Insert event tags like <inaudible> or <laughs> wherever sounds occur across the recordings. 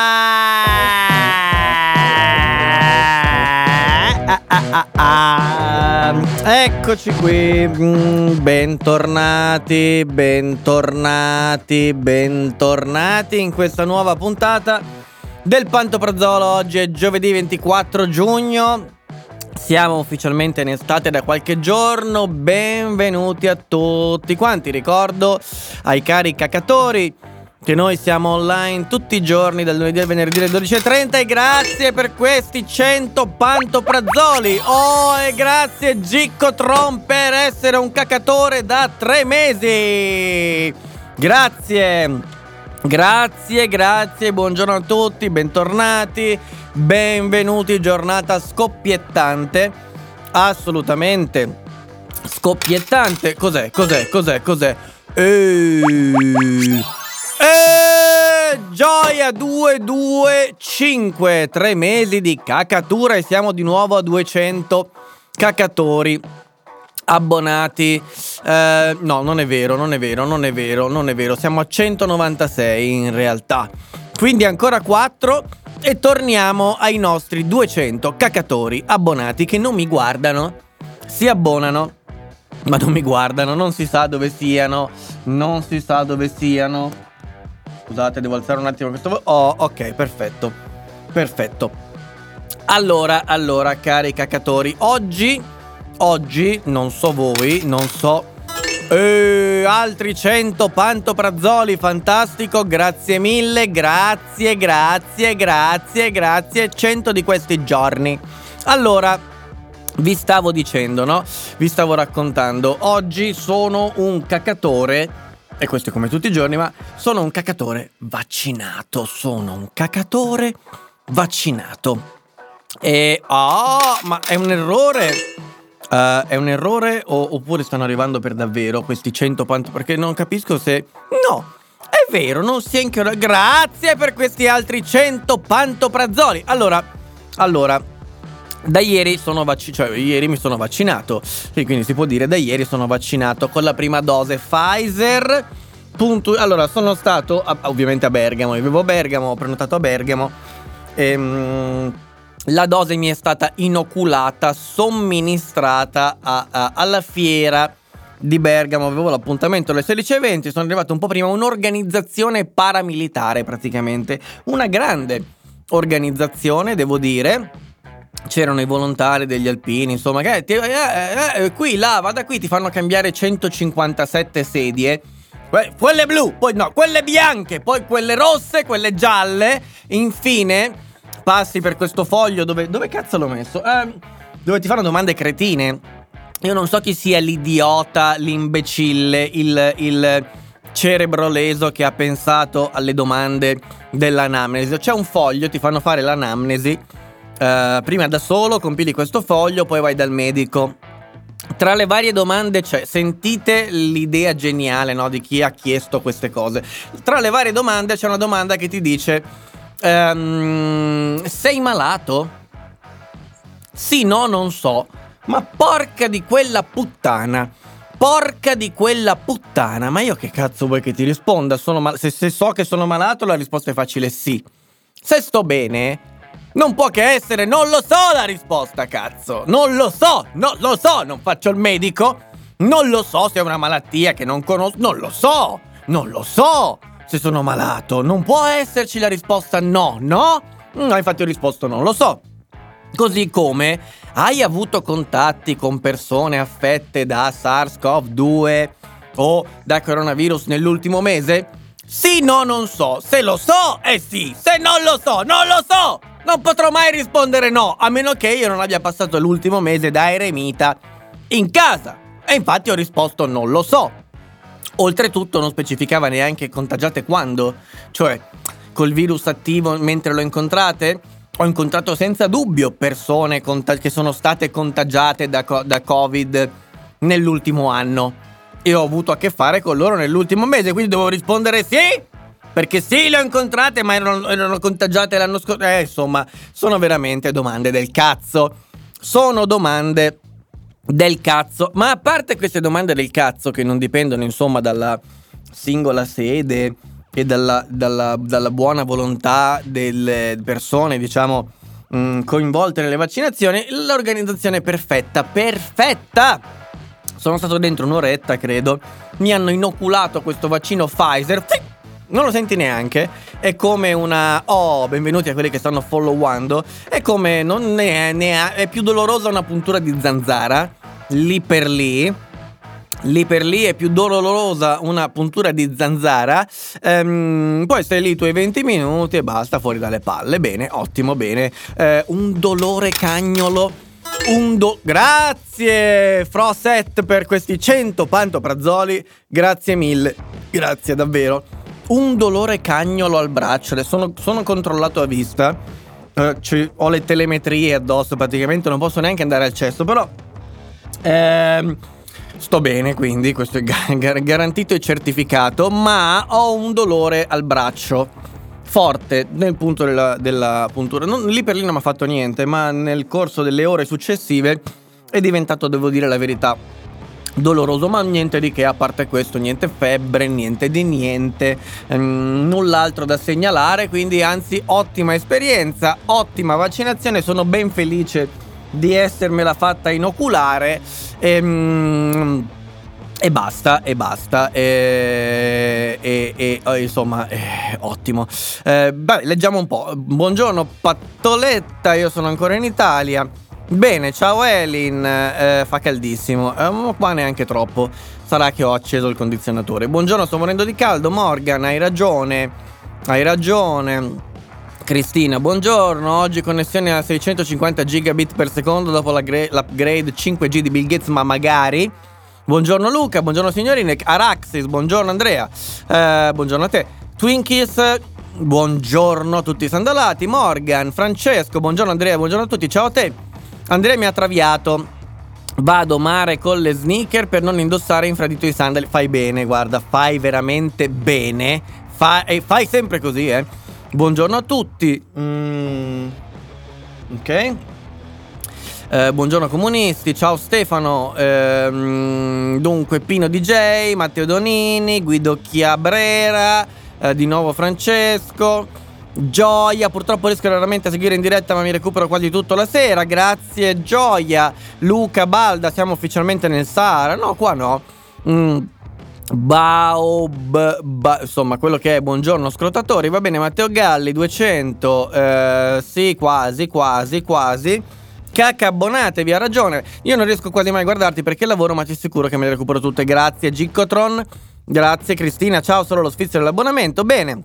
Ah, ah, ah. Eccoci qui, Mm, bentornati, bentornati, bentornati in questa nuova puntata del Pantoprazzolo. Oggi è giovedì 24 giugno, siamo ufficialmente in estate da qualche giorno, benvenuti a tutti quanti. Ricordo ai cari cacatori che noi siamo online tutti i giorni dal lunedì al venerdì alle 12.30 e grazie per questi 100 pantoprazzoli. Oh, e grazie Gicco Tron per essere un cacatore da tre mesi. Grazie. Grazie, grazie, buongiorno a tutti, bentornati, benvenuti, giornata scoppiettante, assolutamente scoppiettante. Cos'è, cos'è, cos'è, cos'è? Eeeh. E gioia 225, tre mesi di cacatura e siamo di nuovo a 200 cacatori abbonati. Eh, no, non è vero, non è vero, non è vero, non è vero. Siamo a 196 in realtà. Quindi ancora 4 e torniamo ai nostri 200 cacatori abbonati che non mi guardano. Si abbonano, ma non mi guardano, non si sa dove siano, non si sa dove siano. Scusate, devo alzare un attimo questo. Oh, ok, perfetto. Perfetto. Allora, allora, cari cacatori, oggi, oggi, non so voi, non so. Eh, altri 100 pantoprazzoli, fantastico, grazie mille, grazie, grazie, grazie, grazie, 100 di questi giorni. Allora, vi stavo dicendo, no? Vi stavo raccontando, oggi sono un cacatore e questo è come tutti i giorni, ma sono un cacatore vaccinato. Sono un cacatore vaccinato. E ah, ma è un errore. Eh, è un errore o- oppure stanno arrivando per davvero questi 100 panto? Perché non capisco se. No, è vero, non si è ancora. Grazie per questi altri 100 pantoprazzoli. Allora, allora, da ieri vaccinato, cioè ieri mi sono vaccinato, e quindi si può dire da ieri sono vaccinato con la prima dose Pfizer. Punto- allora, sono stato a- ovviamente a Bergamo, io vivo a Bergamo, ho prenotato a Bergamo. Ehm, la dose mi è stata inoculata, somministrata a- a- alla fiera di Bergamo. Avevo l'appuntamento alle 16.20, sono arrivato un po' prima. Un'organizzazione paramilitare praticamente, una grande organizzazione, devo dire c'erano i volontari degli alpini, insomma, che ti- eh, eh, eh, qui, là, vada qui, ti fanno cambiare 157 sedie. Que- Quelle blu, poi no, quelle bianche, poi quelle rosse, quelle gialle. Infine, passi per questo foglio dove, dove cazzo l'ho messo? Ehm, dove ti fanno domande cretine. Io non so chi sia l'idiota, l'imbecille, il, il cerebro leso che ha pensato alle domande dell'anamnesi. C'è un foglio, ti fanno fare l'anamnesi. Eh, prima da solo compili questo foglio, poi vai dal medico. Tra le varie domande c'è, sentite l'idea geniale no, di chi ha chiesto queste cose. Tra le varie domande c'è una domanda che ti dice, ehm, sei malato? Sì, no, non so. Ma porca di quella puttana. Porca di quella puttana. Ma io che cazzo vuoi che ti risponda? Mal- se, se so che sono malato, la risposta è facile sì. Se sto bene, non può che essere non lo so la risposta, cazzo. Non lo so, non lo so, non faccio il medico. Non lo so se è una malattia che non conosco. Non lo so, non lo so se sono malato. Non può esserci la risposta no, no? No, infatti ho risposto non lo so. Così come hai avuto contatti con persone affette da SARS-CoV-2 o da coronavirus nell'ultimo mese? Sì, no, non so. Se lo so, è sì. Se non lo so, non lo so. Non potrò mai rispondere no, a meno che io non abbia passato l'ultimo mese da eremita in casa. E infatti ho risposto non lo so. Oltretutto non specificava neanche contagiate quando. Cioè, col virus attivo mentre lo incontrate? Ho incontrato senza dubbio persone conta- che sono state contagiate da, co- da Covid nell'ultimo anno e ho avuto a che fare con loro nell'ultimo mese, quindi devo rispondere sì, perché sì, le ho incontrate, ma erano, erano contagiate l'anno scorso. Eh, insomma, sono veramente domande del cazzo. Sono domande del cazzo. Ma a parte queste domande del cazzo che non dipendono, insomma, dalla singola sede e dalla, dalla, dalla buona volontà delle persone, diciamo, mh, coinvolte nelle vaccinazioni, l'organizzazione è perfetta, perfetta! Sono stato dentro un'oretta, credo. Mi hanno inoculato questo vaccino Pfizer. Non lo senti neanche. È come una. Oh, benvenuti a quelli che stanno followando. È come. Non ne è, ne è, è più dolorosa una puntura di zanzara. Lì per lì lì per lì è più dolorosa una puntura di zanzara, ehm, poi stai lì i tuoi 20 minuti e basta fuori dalle palle. Bene, ottimo, bene. Eh, un dolore cagnolo. Un do... Grazie Froset per questi 100 pantoprazzoli. Grazie mille. Grazie davvero. Un dolore cagnolo al braccio. Sono, sono controllato a vista. Eh, ho le telemetrie addosso praticamente. Non posso neanche andare al cesso. Però... Ehm, Sto bene, quindi questo è gar- garantito e certificato, ma ho un dolore al braccio forte nel punto della, della puntura. Non, lì per lì non mi ha fatto niente, ma nel corso delle ore successive è diventato, devo dire la verità, doloroso, ma niente di che, a parte questo, niente febbre, niente di niente, ehm, null'altro da segnalare, quindi anzi ottima esperienza, ottima vaccinazione, sono ben felice di essermela fatta inoculare e, mm, e basta, e basta, e, e, e insomma, eh, ottimo. Eh, beh, leggiamo un po'. Buongiorno Pattoletta, io sono ancora in Italia. Bene, ciao Elin, eh, fa caldissimo, eh, qua neanche troppo, sarà che ho acceso il condizionatore. Buongiorno, sto morendo di caldo, Morgan, hai ragione, hai ragione. Cristina, buongiorno. Oggi connessione a 650 gigabit per secondo dopo l'upgrade 5G di Bill Gates, ma magari. Buongiorno Luca, buongiorno signorine. Araxis, buongiorno Andrea. Eh, buongiorno a te. Twinkies, buongiorno a tutti i sandalati. Morgan, Francesco, buongiorno Andrea, buongiorno a tutti. Ciao a te. Andrea mi ha traviato. Vado mare con le sneaker per non indossare infradito i sandali. Fai bene, guarda, fai veramente bene. Fai, fai sempre così, eh. Buongiorno a tutti. Mm, ok. Eh, buongiorno comunisti, ciao Stefano, eh, dunque Pino DJ, Matteo Donini, Guido Chiabrera, eh, di nuovo Francesco, Gioia, purtroppo riesco raramente a seguire in diretta ma mi recupero quasi tutto la sera, grazie Gioia, Luca Balda, siamo ufficialmente nel Sahara, no qua no, mm. Baob, ba, insomma, quello che è buongiorno scrotatori. Va bene, Matteo Galli 200. Eh, sì, quasi, quasi, quasi. Cacca, abbonatevi, ha ragione. Io non riesco quasi mai a guardarti perché lavoro, ma ti assicuro che me le recupero tutte. Grazie, Giccotron. Grazie, Cristina. Ciao, solo lo sfizio dell'abbonamento. Bene.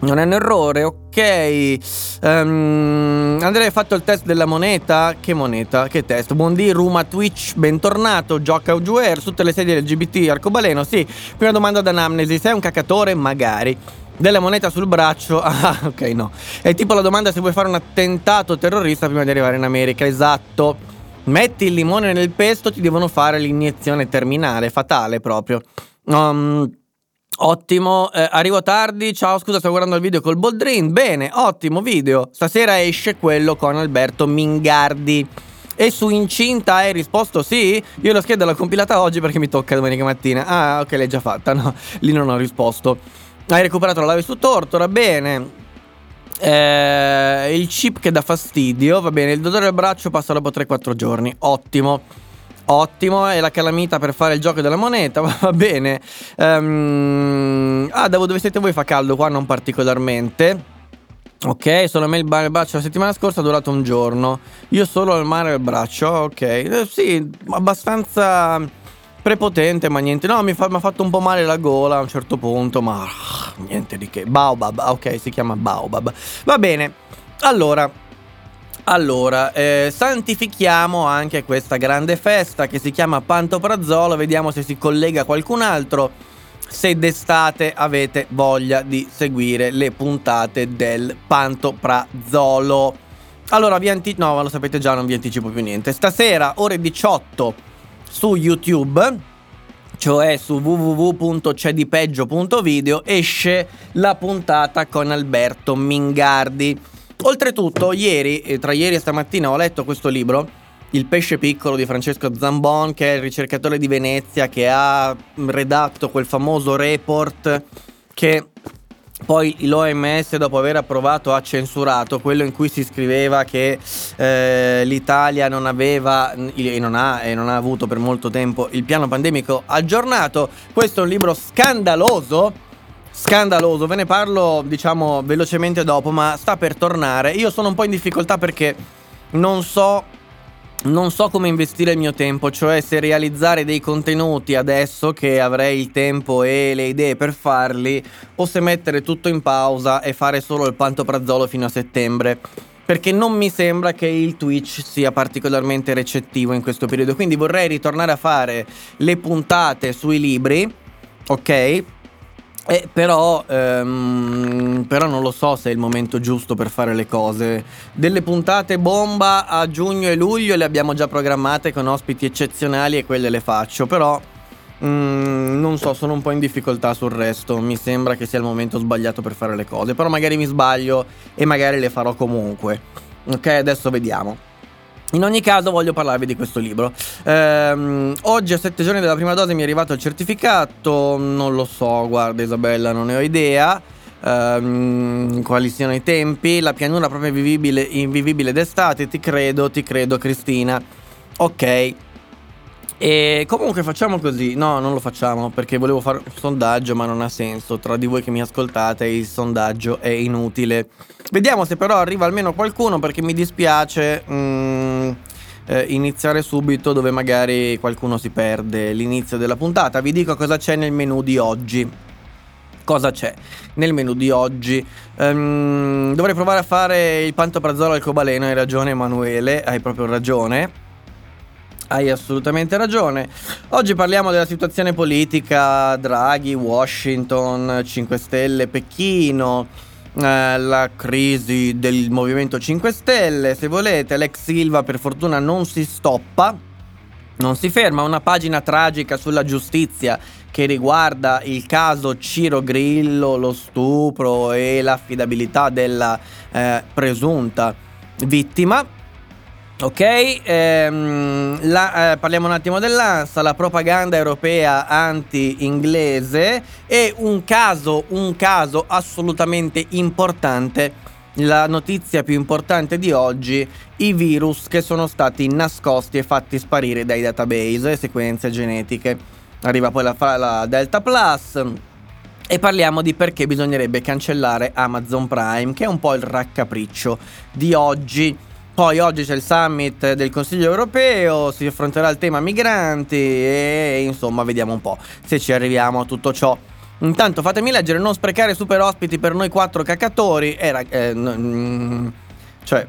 Non è un errore, ok. Um, Andrea, hai fatto il test della moneta? Che moneta? Che test? Buondì, Ruma Twitch, bentornato. Gioca UGR, tutte le sedie LGBT, arcobaleno. Sì. Prima domanda da Namnesi: sei un cacatore? Magari. Della moneta sul braccio? <laughs> Ah, ok, no. È tipo la domanda se vuoi fare un attentato terrorista prima di arrivare in America. Esatto. Metti il limone nel pesto, ti devono fare l'iniezione terminale, fatale proprio. Um, Ottimo, eh, arrivo tardi, ciao scusa sto guardando il video col Boldrin, bene, ottimo video, stasera esce quello con Alberto Mingardi. E su incinta hai risposto sì? Io la scheda l'ho compilata oggi perché mi tocca domenica mattina. Ah, ok, l'hai già fatta, <laughs> no, lì non ho risposto. Hai recuperato la live su Tortora, bene. Eh, il chip che dà fastidio, va bene, il dolore al braccio passa dopo 3-4 giorni, ottimo. Ottimo, è la calamita per fare il gioco della moneta, <laughs> va bene. Um, ah, dove siete voi fa caldo, qua non particolarmente. Ok, solo a me il bar braccio la settimana scorsa è durato un giorno. Io solo al mare al braccio, ok. Eh, sì, abbastanza prepotente, ma niente. No, mi, fa, mi, ha fatto un po' male la gola a un certo punto, ma niente di che. Baobab, ok, si chiama Baobab. Va bene. Allora, allora, eh, santifichiamo anche questa grande festa che si chiama Pantoprazzolo, vediamo se si collega qualcun altro. se d'estate avete voglia di seguire le puntate del Pantoprazolo. Allora vi anticipo, no, lo sapete già, non vi anticipo più niente. Stasera, ore 18 su YouTube, cioè su www.cedipeggio.video, esce la puntata con Alberto Mingardi. Oltretutto, ieri, eh, tra ieri e stamattina, ho letto questo libro il pesce piccolo di Francesco Zambon, che è il ricercatore di Venezia che ha redatto quel famoso report che poi l'OMS, dopo aver approvato, ha censurato quello in cui si scriveva che eh, l'Italia non aveva e non, ha, e non ha avuto per molto tempo il piano pandemico aggiornato. Questo è un libro scandaloso. Scandaloso, ve ne parlo diciamo velocemente dopo, ma sta per tornare. Io sono un po' in difficoltà perché non so non so come investire il mio tempo, cioè se realizzare dei contenuti adesso che avrei il tempo e le idee per farli, o se mettere tutto in pausa e fare solo il pantoprazzolo fino a settembre. Perché non mi sembra che il Twitch sia particolarmente recettivo in questo periodo. Quindi vorrei ritornare a fare le puntate sui libri, ok? Eh, però, ehm, però non lo so se è il momento giusto per fare le cose. Delle puntate bomba a giugno e luglio le abbiamo già programmate con ospiti eccezionali e quelle le faccio, però mm, non so, sono un po' in difficoltà sul resto. Mi sembra che sia il momento sbagliato per fare le cose, però magari mi sbaglio e magari le farò comunque. Ok, adesso vediamo. In ogni caso voglio parlarvi di questo libro. Ehm, oggi a sette giorni dalla prima dose mi è arrivato il certificato, non lo so, guarda Isabella, non ne ho idea. Ehm, quali siano i tempi, la pianura proprio invivibile, invivibile d'estate, ti credo, ti credo Cristina. Ok, e comunque facciamo così. No, non lo facciamo perché volevo fare un sondaggio, ma non ha senso. Tra di voi che mi ascoltate, il sondaggio è inutile. Vediamo se però arriva almeno qualcuno perché mi dispiace. Mm, eh, iniziare subito dove magari qualcuno si perde l'inizio della puntata. Vi dico cosa c'è nel menu di oggi. Cosa c'è nel menu di oggi? Um, dovrei provare a fare il pantoprazzolo al cobaleno. Hai ragione, Emanuele. Hai proprio ragione. Hai assolutamente ragione. Oggi parliamo della situazione politica, Draghi, Washington, 5 Stelle, Pechino, eh, la crisi del Movimento 5 Stelle. Se volete, l'ex Silva per fortuna non si stoppa, non si ferma. Una pagina tragica sulla giustizia che riguarda il caso Ciro Grillo, lo stupro e l'affidabilità della eh, presunta vittima. Ok, ehm, la, eh, parliamo un attimo dell'ANSA, la propaganda europea anti-inglese e un caso, un caso assolutamente importante, la notizia più importante di oggi, i virus che sono stati nascosti e fatti sparire dai database e sequenze genetiche. Arriva poi la, la Delta Plus. E parliamo di perché bisognerebbe cancellare Amazon Prime, che è un po' il raccapriccio di oggi. Poi oggi c'è il summit del Consiglio europeo, si affronterà il tema migranti e insomma vediamo un po' se ci arriviamo a tutto ciò. Intanto fatemi leggere, non sprecare super ospiti per noi quattro cacatori. Era... Eh, n- cioè,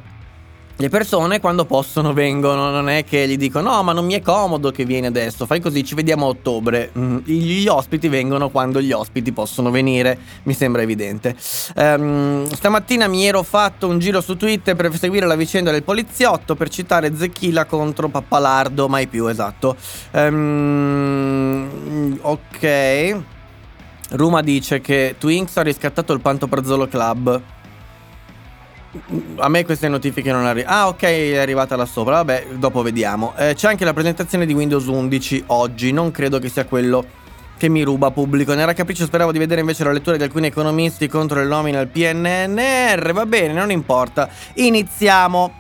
le persone quando possono vengono, non è che gli dicono no ma non mi è comodo che vieni adesso, fai così, ci vediamo a ottobre. Mm, gli ospiti vengono quando gli ospiti possono venire, mi sembra evidente. Um, stamattina mi ero fatto un giro su Twitter per seguire la vicenda del poliziotto, per citare Zecchila contro Pappalardo, mai più esatto. Um, ok. Ruma dice che Twinks ha riscattato il Pantoprazzolo Club. A me queste notifiche non arrivano. Ah, ok, è arrivata là sopra. Vabbè, dopo vediamo. Eh, c'è anche la presentazione di Windows 11 oggi. Non credo che sia quello che mi ruba pubblico. Nella capriccio speravo di vedere invece la lettura di alcuni economisti contro il nomina al PNNR. Va bene, non importa. Iniziamo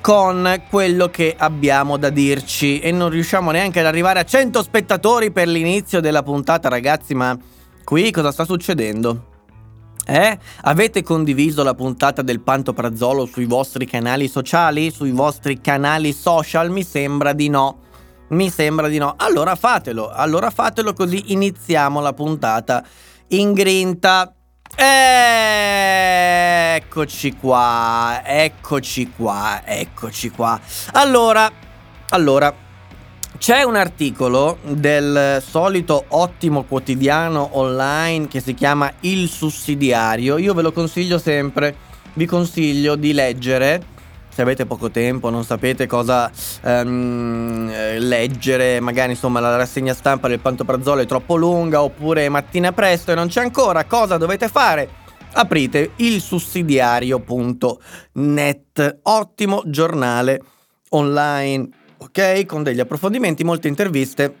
con quello che abbiamo da dirci. E non riusciamo neanche ad arrivare a 100 spettatori per l'inizio della puntata, ragazzi. Ma qui cosa sta succedendo? Eh? Avete condiviso la puntata del Pantoprazzolo sui vostri canali sociali? Sui vostri canali social? Mi sembra di no. Mi sembra di no. Allora fatelo. Allora fatelo così iniziamo la puntata in grinta. Eccoci qua. Eccoci qua. Eccoci qua. Allora, allora C'è un articolo del solito ottimo quotidiano online che si chiama Il Sussidiario. Io ve lo consiglio sempre. Vi consiglio di leggere. Se avete poco tempo, non sapete cosa um, leggere, magari insomma la rassegna stampa del Pantoprazolo è troppo lunga, oppure mattina presto e non c'è ancora, cosa dovete fare? Aprite il sussidiario.net, ottimo giornale online ok? Con degli approfondimenti, molte interviste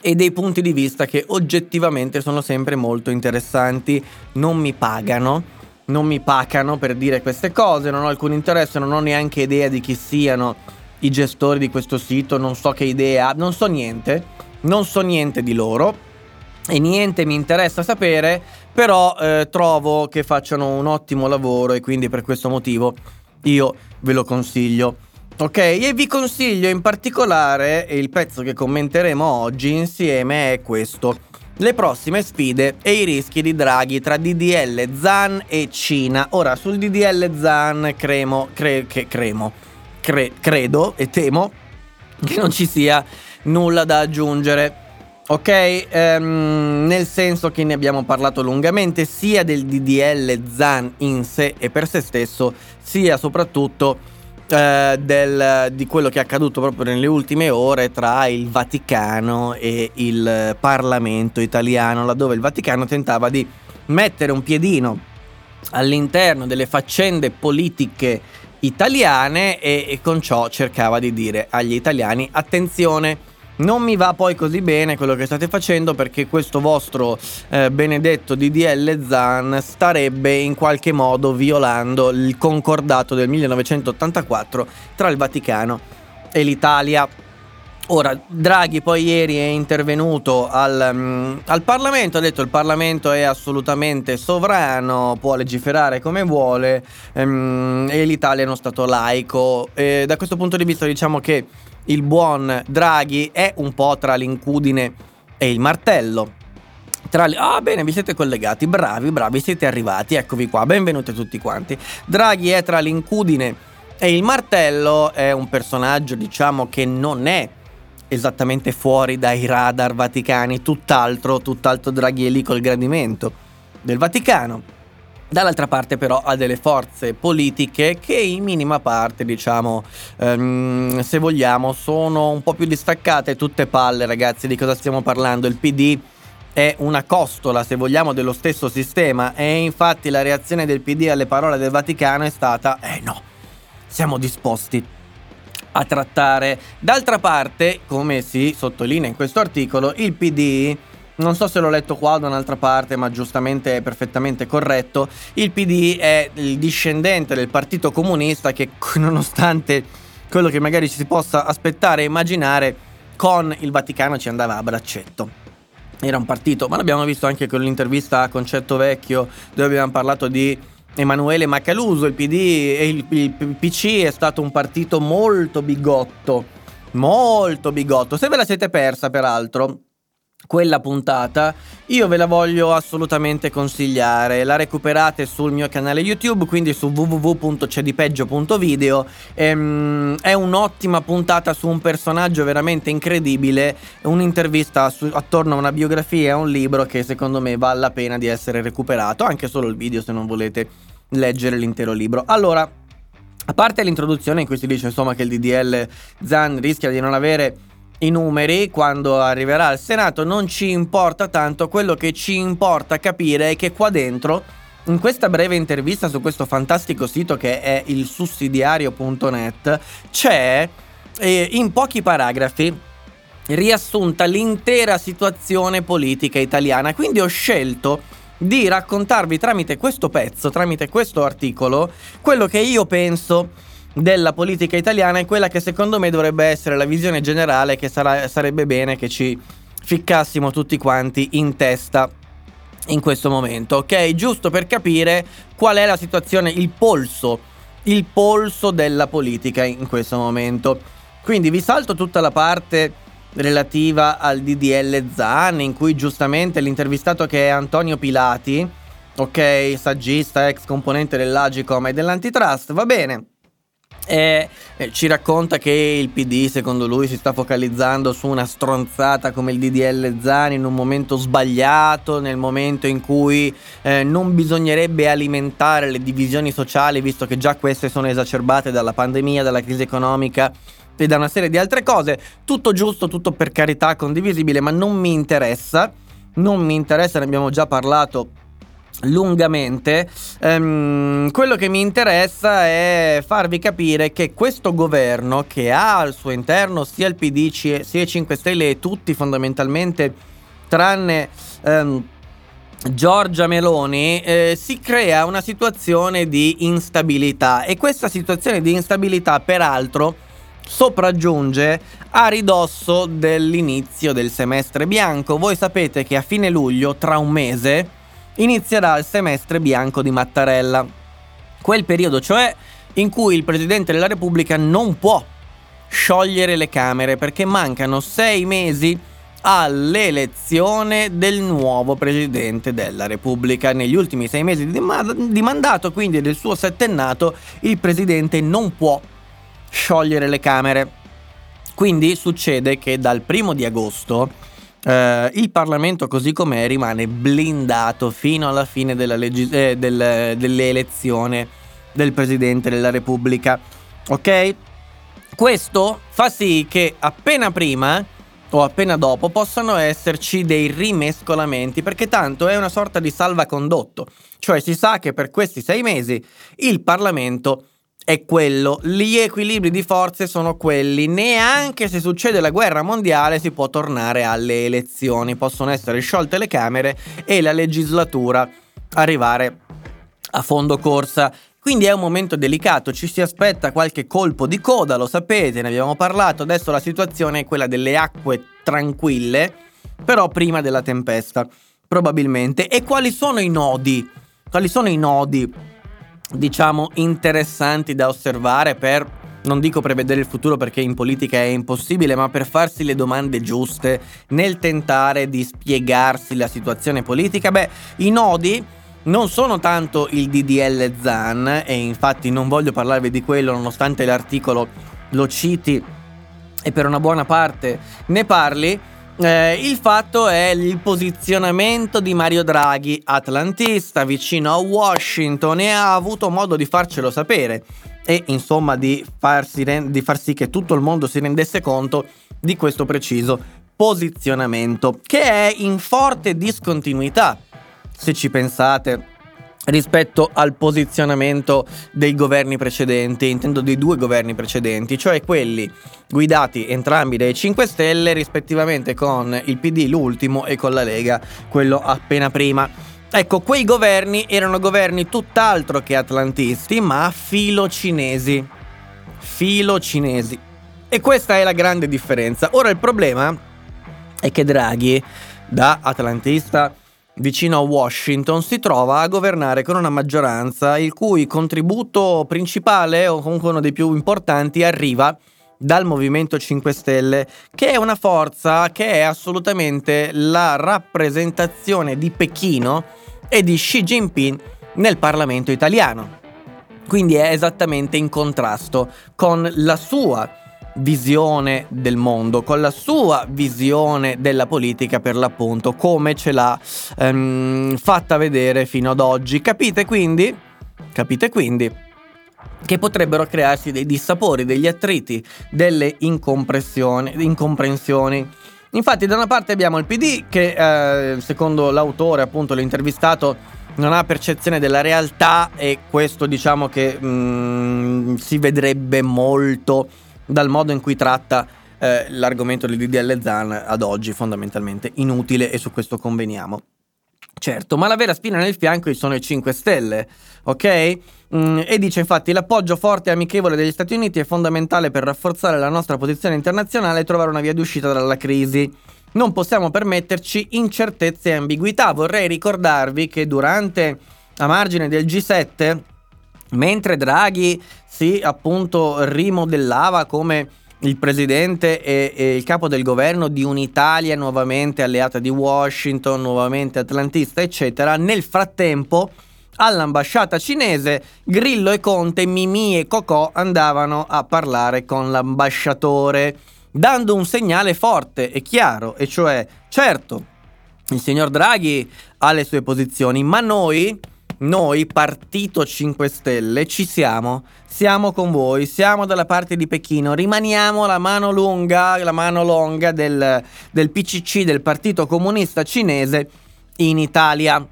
e dei punti di vista che oggettivamente sono sempre molto interessanti. Non mi pagano, non mi pacano per dire queste cose, non ho alcun interesse, non ho neanche idea di chi siano i gestori di questo sito, non so che idea, non so niente, non so niente di loro e niente mi interessa sapere, però eh, trovo che facciano un ottimo lavoro e quindi per questo motivo io ve lo consiglio. Ok, e vi consiglio in particolare il pezzo che commenteremo oggi insieme è questo. Le prossime sfide e i rischi di Draghi tra DDL, ZAN e Cina. Ora, sul DDL ZAN cremo, cre, che cremo, cre, credo e temo che non ci sia nulla da aggiungere. Ok, ehm, nel senso che ne abbiamo parlato lungamente sia del DDL ZAN in sé e per se stesso, sia soprattutto eh, del, di quello che è accaduto proprio nelle ultime ore tra il Vaticano e il Parlamento italiano, laddove il Vaticano tentava di mettere un piedino all'interno delle faccende politiche italiane e, e con ciò cercava di dire agli italiani attenzione non mi va poi così bene quello che state facendo perché questo vostro eh, benedetto DDL Zan starebbe in qualche modo violando il concordato del 1984 tra il Vaticano e l'Italia. Ora, Draghi poi ieri è intervenuto al, um, al, Parlamento, ha detto il Parlamento è assolutamente sovrano, può legiferare come vuole um, e l'Italia è uno Stato laico. E da questo punto di vista diciamo che il buon Draghi è un po' tra l'incudine e il martello. Tra le... Ah, bene, vi siete collegati, bravi, bravi, siete arrivati, eccovi qua, benvenuti tutti quanti. Draghi è tra l'incudine e il martello, è un personaggio, diciamo, che non è esattamente fuori dai radar vaticani, tutt'altro, tutt'altro Draghi è lì col gradimento del Vaticano. Dall'altra parte però ha delle forze politiche che in minima parte, diciamo, ehm, se vogliamo, sono un po' più distaccate, tutte palle ragazzi, di cosa stiamo parlando? Il PD è una costola, se vogliamo, dello stesso sistema e infatti la reazione del PD alle parole del Vaticano è stata, eh no, siamo disposti a trattare. D'altra parte, come si sottolinea in questo articolo, il PD non so se l'ho letto qua da un'altra parte, ma giustamente è perfettamente corretto. Il PD è il discendente del Partito Comunista che, <laughs> nonostante quello che magari ci si possa aspettare e immaginare, con il Vaticano ci andava a braccetto. Era un partito, ma l'abbiamo visto anche con l'intervista a Concetto Vecchio, dove abbiamo parlato di Emanuele Macaluso. Il PD e il, il PC è stato un partito molto bigotto. Molto bigotto. Se ve la siete persa, peraltro, quella puntata, io ve la voglio assolutamente consigliare. La recuperate sul mio canale YouTube, quindi su www.cedipeggio.video. Ehm, è un'ottima puntata su un personaggio veramente incredibile, un'intervista su, attorno a una biografia e a un libro che secondo me vale la pena di essere recuperato, anche solo il video se non volete leggere l'intero libro. Allora, a parte l'introduzione in cui si dice insomma che il DDL Zan rischia di non avere i numeri quando arriverà al Senato non ci importa tanto, quello che ci importa capire è che qua dentro, in questa breve intervista su questo fantastico sito che è il sussidiario.net, c'è eh, in pochi paragrafi riassunta l'intera situazione politica italiana, quindi ho scelto di raccontarvi tramite questo pezzo, tramite questo articolo, quello che io penso della politica italiana è quella che secondo me dovrebbe essere la visione generale che sarà, sarebbe bene che ci ficcassimo tutti quanti in testa in questo momento, ok? Giusto per capire qual è la situazione, il polso, il polso della politica in questo momento. Quindi vi salto tutta la parte relativa al DDL Zan, in cui giustamente l'intervistato che è Antonio Pilati, ok, saggista, ex componente dell'Agicom e dell'Antitrust, va bene E eh, ci racconta che il PD secondo lui si sta focalizzando su una stronzata come il DDL Zani in un momento sbagliato, nel momento in cui eh, non bisognerebbe alimentare le divisioni sociali visto che già queste sono esacerbate dalla pandemia, dalla crisi economica e da una serie di altre cose. Tutto giusto, tutto per carità condivisibile, ma non mi interessa. Non mi interessa, ne abbiamo già parlato lungamente. Um, quello che mi interessa è farvi capire che questo governo, che ha al suo interno sia il PD sia i 5 Stelle e tutti fondamentalmente, tranne um, Giorgia Meloni, eh, si crea una situazione di instabilità e questa situazione di instabilità peraltro sopraggiunge a ridosso dell'inizio del semestre bianco. Voi sapete che a fine luglio, tra un mese, inizierà il semestre bianco di Mattarella. Quel periodo, cioè, in cui il Presidente della Repubblica non può sciogliere le Camere perché mancano sei mesi all'elezione del nuovo Presidente della Repubblica. Negli ultimi sei mesi di, ma- di mandato, quindi del suo settennato, il Presidente non può sciogliere le Camere. Quindi succede che dal primo di agosto eh, il Parlamento così com'è rimane blindato fino alla fine legge, eh, del, dell'elezione del Presidente della Repubblica. Ok? Questo fa sì che appena prima o appena dopo possano esserci dei rimescolamenti perché tanto è una sorta di salvacondotto, cioè si sa che per questi sei mesi il Parlamento è quello, gli equilibri di forze sono quelli, neanche se succede la guerra mondiale si può tornare alle elezioni, possono essere sciolte le Camere e la legislatura arrivare a fondo corsa. Quindi è un momento delicato, ci si aspetta qualche colpo di coda, lo sapete, ne abbiamo parlato, adesso la situazione è quella delle acque tranquille, però prima della tempesta, probabilmente. E quali sono i nodi? Quali sono i nodi diciamo, interessanti da osservare per, non dico prevedere il futuro perché in politica è impossibile, ma per farsi le domande giuste nel tentare di spiegarsi la situazione politica, beh, i nodi non sono tanto il DDL Zan, e infatti non voglio parlarvi di quello nonostante l'articolo lo citi e per una buona parte ne parli, eh, il fatto è il posizionamento di Mario Draghi, atlantista, vicino a Washington e ha avuto modo di farcelo sapere e insomma di, rend- di far sì che tutto il mondo si rendesse conto di questo preciso posizionamento che è in forte discontinuità, se ci pensate rispetto al posizionamento dei governi precedenti, intendo dei due governi precedenti, cioè quelli guidati entrambi dai 5 Stelle rispettivamente con il PD l'ultimo e con la Lega quello appena prima. Ecco, quei governi erano governi tutt'altro che atlantisti, ma filo cinesi. Filo cinesi. E questa è la grande differenza. Ora il problema è che Draghi, da atlantista vicino a Washington, si trova a governare con una maggioranza il cui contributo principale, o comunque uno dei più importanti, arriva dal Movimento 5 Stelle, che è una forza che è assolutamente la rappresentazione di Pechino e di Xi Jinping nel Parlamento italiano. Quindi è esattamente in contrasto con la sua visione del mondo, con la sua visione della politica per l'appunto, come ce l'ha ehm, fatta vedere fino ad oggi. Capite quindi? Capite quindi? Che potrebbero crearsi dei dissapori, degli attriti, delle incomprensioni. Infatti, da una parte abbiamo il PD che, eh, secondo l'autore, appunto, l'intervistato, non ha percezione della realtà e questo diciamo che mh, mm, si vedrebbe molto dal modo in cui tratta eh, l'argomento del DDL Zan ad oggi fondamentalmente inutile e su questo conveniamo. Certo, ma la vera spina nel fianco sono i 5 Stelle, ok? Mm, e dice infatti l'appoggio forte e amichevole degli Stati Uniti è fondamentale per rafforzare la nostra posizione internazionale e trovare una via d'uscita dalla crisi. Non possiamo permetterci incertezze e ambiguità. Vorrei ricordarvi che durante, a margine del G7, mentre Draghi si appunto rimodellava come il presidente e, e, il capo del governo di un'Italia nuovamente alleata di Washington, nuovamente atlantista, eccetera. Nel frattempo all'ambasciata cinese, Grillo e Conte, Mimì e Cocò andavano a parlare con l'ambasciatore, dando un segnale forte e chiaro, e cioè, certo, il signor Draghi ha le sue posizioni, ma noi, noi, Partito 5 Stelle, ci siamo, siamo con voi, siamo dalla parte di Pechino, rimaniamo la mano lunga, la mano longa del, del PCC, del Partito Comunista Cinese in Italia.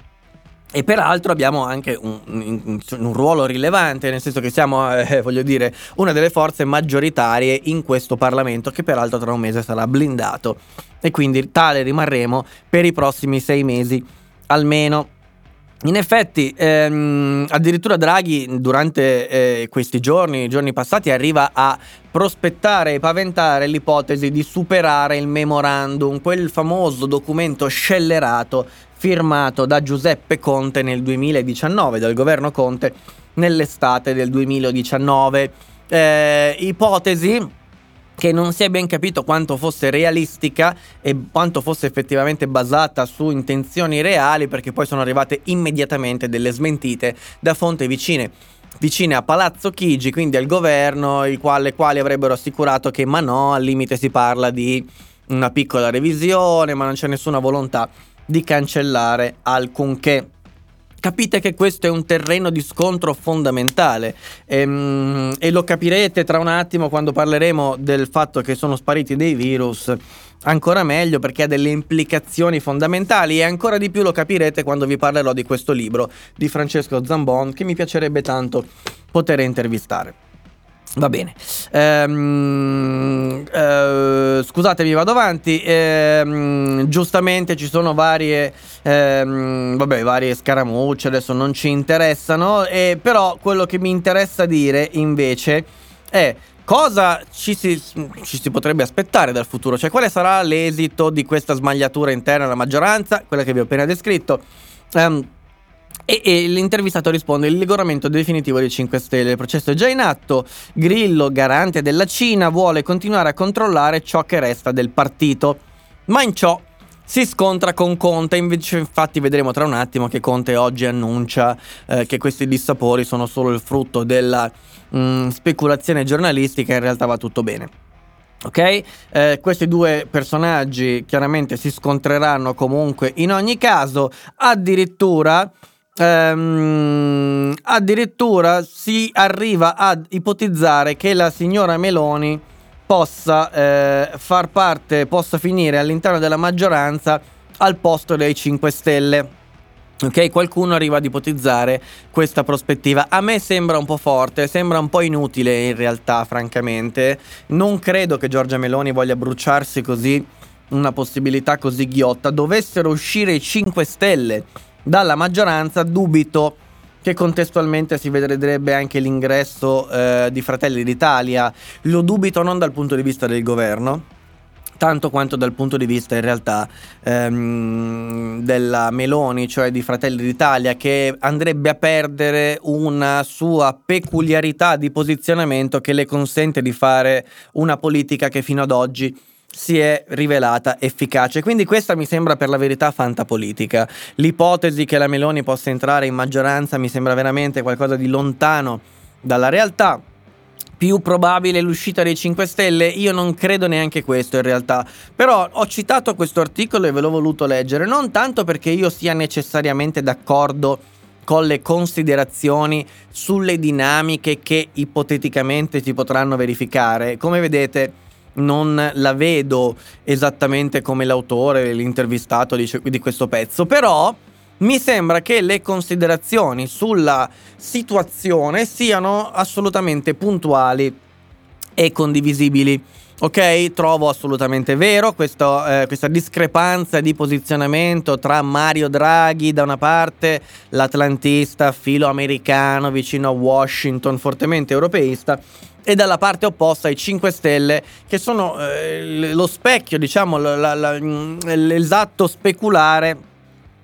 E peraltro abbiamo anche un, un, un, ruolo rilevante, nel senso che siamo, <laughs> eh, voglio dire, una delle forze maggioritarie in questo Parlamento, che peraltro tra un mese sarà blindato. E quindi tale rimarremo per i prossimi sei mesi almeno. In effetti, ehm, addirittura Draghi durante eh, questi giorni, i giorni passati, arriva a prospettare e paventare l'ipotesi di superare il memorandum, quel famoso documento scellerato firmato da Giuseppe Conte nel 2019, dal governo Conte nell'estate del 2019. Eh, ipotesi che non si è ben capito quanto fosse realistica e quanto fosse effettivamente basata su intenzioni reali perché poi sono arrivate immediatamente delle smentite da fonti vicine vicine a Palazzo Chigi, quindi al governo, i quali, quali avrebbero assicurato che ma no, al limite si parla di una piccola revisione, ma non c'è nessuna volontà di cancellare alcunché. Capite che questo è un terreno di scontro fondamentale ehm, e lo capirete tra un attimo quando parleremo del fatto che sono spariti dei virus ancora meglio perché ha delle implicazioni fondamentali e ancora di più lo capirete quando vi parlerò di questo libro di Francesco Zambon che mi piacerebbe tanto poter intervistare. Va bene. Ehm, eh, scusatemi, vado avanti. Ehm, giustamente ci sono varie, ehm, vabbè, varie scaramucce, adesso non ci interessano. Eh, però quello che mi interessa dire invece è cosa ci si, ci si, potrebbe aspettare dal futuro, cioè quale sarà l'esito di questa smagliatura interna alla maggioranza, quella che vi ho appena descritto. Um, e, e, l'intervistato risponde: Il regolamento definitivo dei 5 Stelle. Il processo è già in atto. Grillo, garante della Cina, vuole continuare a controllare ciò che resta del partito. Ma in ciò si scontra con Conte. Invece, infatti, vedremo tra un attimo che Conte oggi annuncia eh, che questi dissapori sono solo il frutto della mh, mm, speculazione giornalistica. In realtà va tutto bene. Ok? Eh, questi due personaggi chiaramente si scontreranno comunque in ogni caso. Addirittura. Ehm, addirittura si arriva ad ipotizzare che la signora Meloni possa eh, far parte, possa finire all'interno della maggioranza al posto dei 5 Stelle. Ok, qualcuno arriva ad ipotizzare questa prospettiva. A me sembra un po' forte, sembra un po' inutile in realtà, francamente. Non credo che Giorgia Meloni voglia bruciarsi così una possibilità così ghiotta. Dovessero uscire i 5 Stelle dalla maggioranza, dubito che contestualmente si vedrebbe anche l'ingresso eh, di Fratelli d'Italia. Lo dubito non dal punto di vista del governo, tanto quanto dal punto di vista in realtà ehm, della Meloni, cioè di Fratelli d'Italia, che andrebbe a perdere una sua peculiarità di posizionamento che le consente di fare una politica che fino ad oggi si è rivelata efficace. Quindi questa mi sembra per la verità fantapolitica. L'ipotesi che la Meloni possa entrare in maggioranza mi sembra veramente qualcosa di lontano dalla realtà. Più probabile l'uscita dei 5 Stelle? Io non credo neanche questo in realtà. Però ho citato questo articolo e ve l'ho voluto leggere, non tanto perché io sia necessariamente d'accordo con le considerazioni sulle dinamiche che ipoteticamente si potranno verificare. Come vedete, non la vedo esattamente come l'autore, l'intervistato di, di questo pezzo, però mi sembra che le considerazioni sulla situazione siano assolutamente puntuali e condivisibili. Ok, trovo assolutamente vero questo, eh, questa discrepanza di posizionamento tra Mario Draghi da una parte, l'atlantista filoamericano vicino a Washington, fortemente europeista, e dalla parte opposta i 5 Stelle che sono eh, lo specchio, diciamo, la, la, mm, l'esatto speculare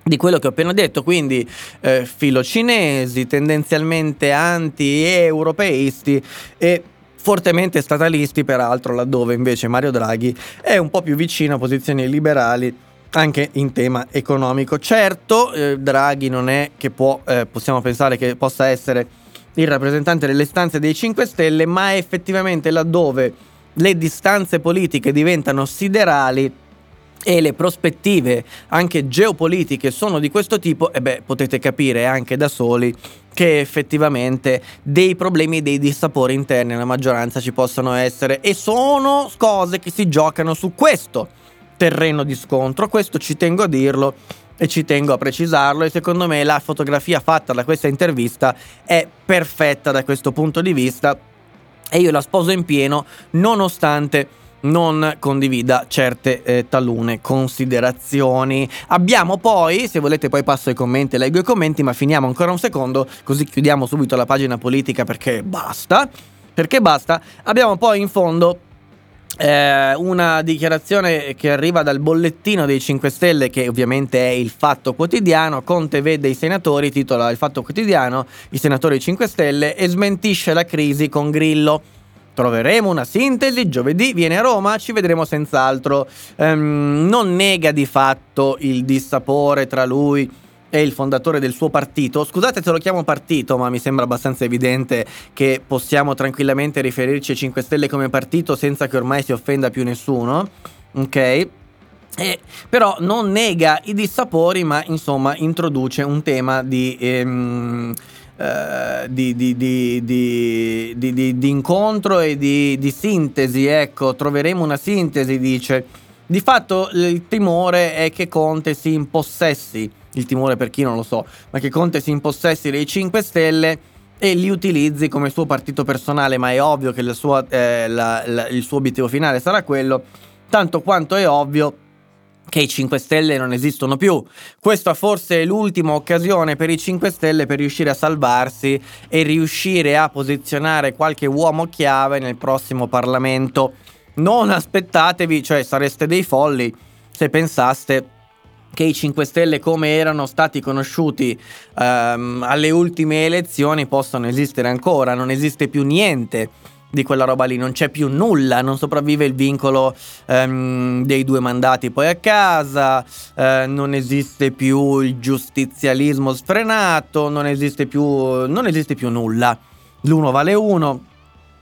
di quello che ho appena detto, quindi eh, filo cinesi, tendenzialmente anti-europeisti e fortemente statalisti, peraltro laddove invece Mario Draghi è un po' più vicino a posizioni liberali anche in tema economico. Certo, eh, Draghi non è che può, eh, possiamo pensare che possa essere il rappresentante delle istanze dei 5 Stelle, ma effettivamente laddove le distanze politiche diventano siderali e le prospettive anche geopolitiche sono di questo tipo, e beh, potete capire anche da soli che effettivamente dei problemi e dei dissapori interni alla maggioranza ci possono essere e sono cose che si giocano su questo terreno di scontro, questo ci tengo a dirlo e ci tengo a precisarlo e secondo me la fotografia fatta da questa intervista è perfetta da questo punto di vista e io la sposo in pieno nonostante non condivida certe eh, talune considerazioni. Abbiamo poi, se volete poi passo ai commenti, leggo i commenti, ma finiamo ancora un secondo, così chiudiamo subito la pagina politica perché basta. Perché basta. Abbiamo poi in fondo eh, una dichiarazione che arriva dal bollettino dei 5 Stelle, che ovviamente è il Fatto Quotidiano. Conte vede i senatori, titola il Fatto Quotidiano, i senatori 5 Stelle, e smentisce la crisi con Grillo. Troveremo una sintesi, giovedì viene a Roma, ci vedremo senz'altro. Um, non nega di fatto il dissapore tra lui e il fondatore del suo partito. Scusate se lo chiamo partito, ma mi sembra abbastanza evidente che possiamo tranquillamente riferirci ai 5 Stelle come partito senza che ormai si offenda più nessuno. Ok? Eh, però non nega i dissapori, ma insomma introduce un tema di... Ehm, eh, di, di, di, incontro e di, sintesi. Ecco, troveremo una sintesi, dice. Di fatto il timore è che Conte si impossessi, il timore per chi non lo so, ma che Conte si impossessi dei 5 Stelle e li utilizzi come suo partito personale, ma è ovvio che sua, eh, la, la, il suo obiettivo finale sarà quello, tanto quanto è ovvio che i 5 Stelle non esistono più. Questa forse è l'ultima occasione per i 5 Stelle per riuscire a salvarsi e riuscire a posizionare qualche uomo chiave nel prossimo Parlamento. Non aspettatevi, cioè sareste dei folli se pensaste che i 5 Stelle come erano stati conosciuti um, alle ultime elezioni possano esistere ancora, non esiste più niente di quella roba lì, non c'è più nulla, non sopravvive il vincolo ehm, dei due mandati poi a casa, eh, non esiste più il giustizialismo sfrenato, non esiste più, non esiste più nulla. L'uno vale uno,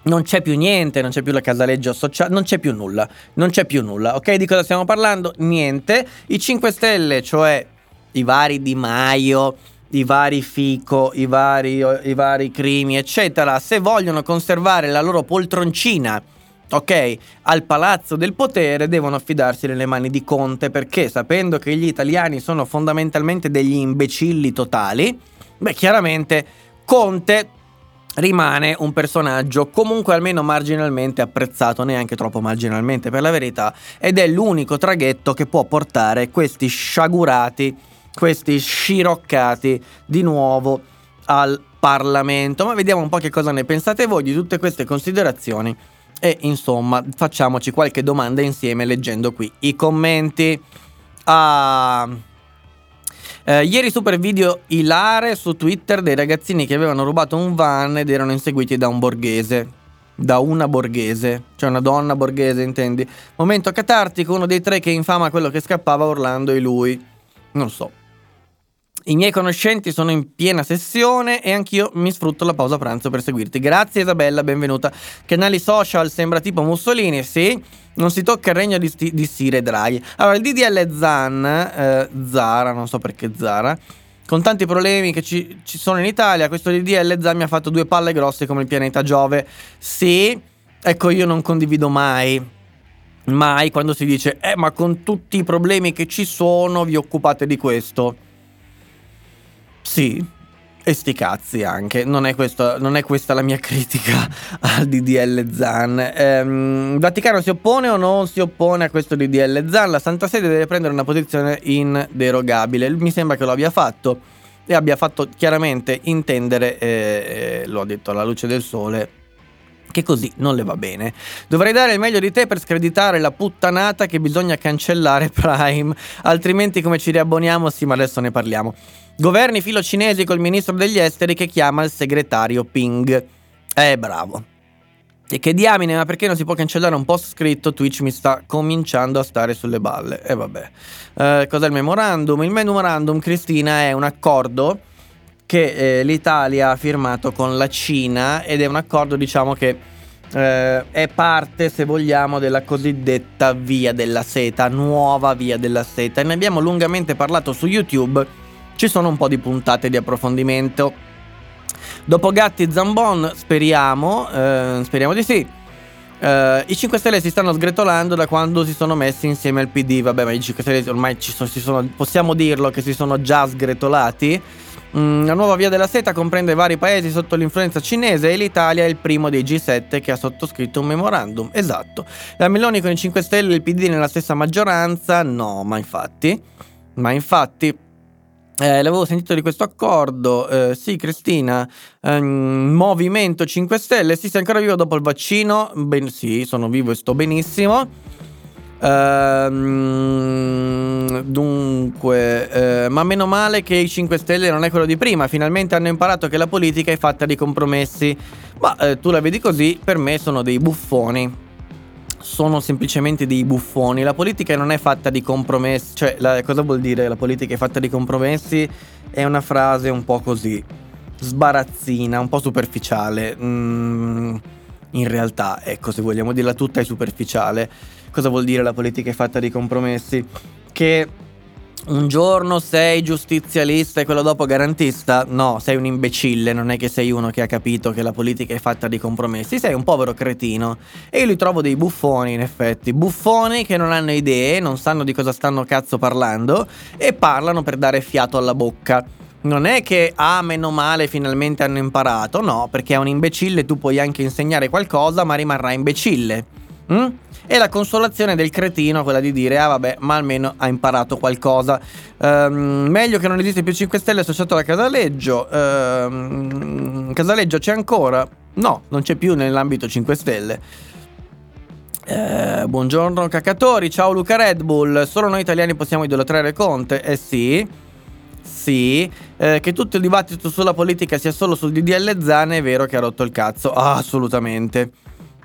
non c'è più niente, non c'è più la casaleggio sociale, non c'è più nulla, non c'è più nulla, ok? Di cosa stiamo parlando? Niente. I 5 Stelle, cioè i vari Di Maio, i vari Fico, i vari, i vari Crimi, eccetera, se vogliono conservare la loro poltroncina, ok, al palazzo del potere, devono affidarsi nelle mani di Conte perché sapendo che gli italiani sono fondamentalmente degli imbecilli totali, beh, chiaramente Conte rimane un personaggio comunque almeno marginalmente apprezzato, neanche troppo marginalmente per la verità, ed è l'unico traghetto che può portare questi sciagurati questi sciroccati di nuovo al Parlamento. Ma vediamo un po' che cosa ne pensate voi di tutte queste considerazioni. E insomma, facciamoci qualche domanda insieme leggendo qui i commenti. Ah. Eh, ieri super video ilare su Twitter dei ragazzini che avevano rubato un van ed erano inseguiti da un borghese. Da una borghese, cioè una donna borghese, intendi? Momento catartico, uno dei tre che infama quello che scappava urlando e lui. Non so. I miei conoscenti sono in piena sessione e anch'io mi sfrutto la pausa pranzo per seguirti. Grazie Isabella, benvenuta. Canali social sembra tipo Mussolini, sì. Non si tocca il regno di, di Sire Draghi. Allora, il DDL Zan, eh, Zara, non so perché Zara, con tanti problemi che ci, ci sono in Italia, questo DDL Zan mi ha fatto due palle grosse come il pianeta Giove. Sì, ecco io non condivido mai mai quando si dice eh ma con tutti i problemi che ci sono vi occupate di questo sì, e sti cazzi anche, non è, questo, non è, questa la mia critica <laughs> al DDL Zan. Ehm, Vaticano si oppone o non si oppone a questo DDL Zan? La Santa Sede deve prendere una posizione inderogabile. Mi sembra che lo abbia fatto e abbia fatto chiaramente intendere, eh, eh, lo ha detto alla luce del sole, che così non le va bene. Dovrei dare il meglio di te per screditare la puttanata che bisogna cancellare Prime, altrimenti come ci riabboniamo? Sì, ma adesso ne parliamo. Governi filo cinesi col ministro degli esteri che chiama il segretario Ping. Eh, bravo. E che diamine, ma perché non si può cancellare un post scritto? Twitch mi sta cominciando a stare sulle balle. E vabbè. Eh, cos'è il memorandum? Il memorandum, Cristina, è un accordo che eh, l'Italia ha firmato con la Cina ed è un accordo, diciamo, che eh, è parte, se vogliamo, della cosiddetta via della seta, nuova via della seta. E ne abbiamo lungamente parlato su YouTube. Ci sono un po' di puntate di approfondimento Dopo Gatti e Zambon, speriamo, eh, speriamo di sì. Uh, I 5 Stelle si stanno sgretolando da quando si sono messi insieme al PD. Vabbè, ma i 5 Stelle ormai sono, sono, possiamo dirlo che si sono già sgretolati. Mm, la nuova via della seta comprende vari paesi sotto l'influenza cinese e l'Italia è il primo dei G7 che ha sottoscritto un memorandum. Esatto. La Meloni con i 5 Stelle e il PD nella stessa maggioranza? No, ma infatti. Ma infatti. Eh, l'avevo sentito di questo accordo. Eh, sì, Cristina. Ehm, Movimento 5 Stelle. Sì, sei ancora vivo dopo il vaccino? Ben, sì, sono vivo e sto benissimo. Ehm, dunque, eh, ma meno male che i 5 Stelle non è quello di prima. Finalmente hanno imparato che la politica è fatta di compromessi. Ma eh, tu la vedi così, per me sono dei buffoni sono semplicemente dei buffoni. La politica non è fatta di compromessi. Cioè, la, cosa vuol dire la politica è fatta di compromessi? È una frase un po' così, sbarazzina, un po' superficiale. Mm, in realtà, ecco, se vogliamo dirla tutta, è superficiale. Cosa vuol dire la politica è fatta di compromessi? Che un giorno sei giustizialista e quello dopo garantista? No, sei un imbecille, non è che sei uno che ha capito che la politica è fatta di compromessi, sei un povero cretino. E io li trovo dei buffoni, in effetti, buffoni che non hanno idee, non sanno di cosa stanno cazzo parlando e parlano per dare fiato alla bocca. Non è che, ah, meno male, finalmente hanno imparato, no, perché a un imbecille tu puoi anche insegnare qualcosa, ma rimarrà imbecille. Mm? E la consolazione del cretino, quella di dire, ah vabbè, ma almeno ha imparato qualcosa. Um, meglio che non esiste più 5 Stelle associato alla Casaleggio. Um, Casaleggio c'è ancora? No, non c'è più nell'ambito 5 Stelle. Uh, buongiorno cacatori, ciao Luca Red Bull. Solo noi italiani possiamo idolatrare Conte? Eh sì. Sì, eh, che tutto il dibattito sulla politica sia solo sul DDL Zane è vero che ha rotto il cazzo. Ah, assolutamente.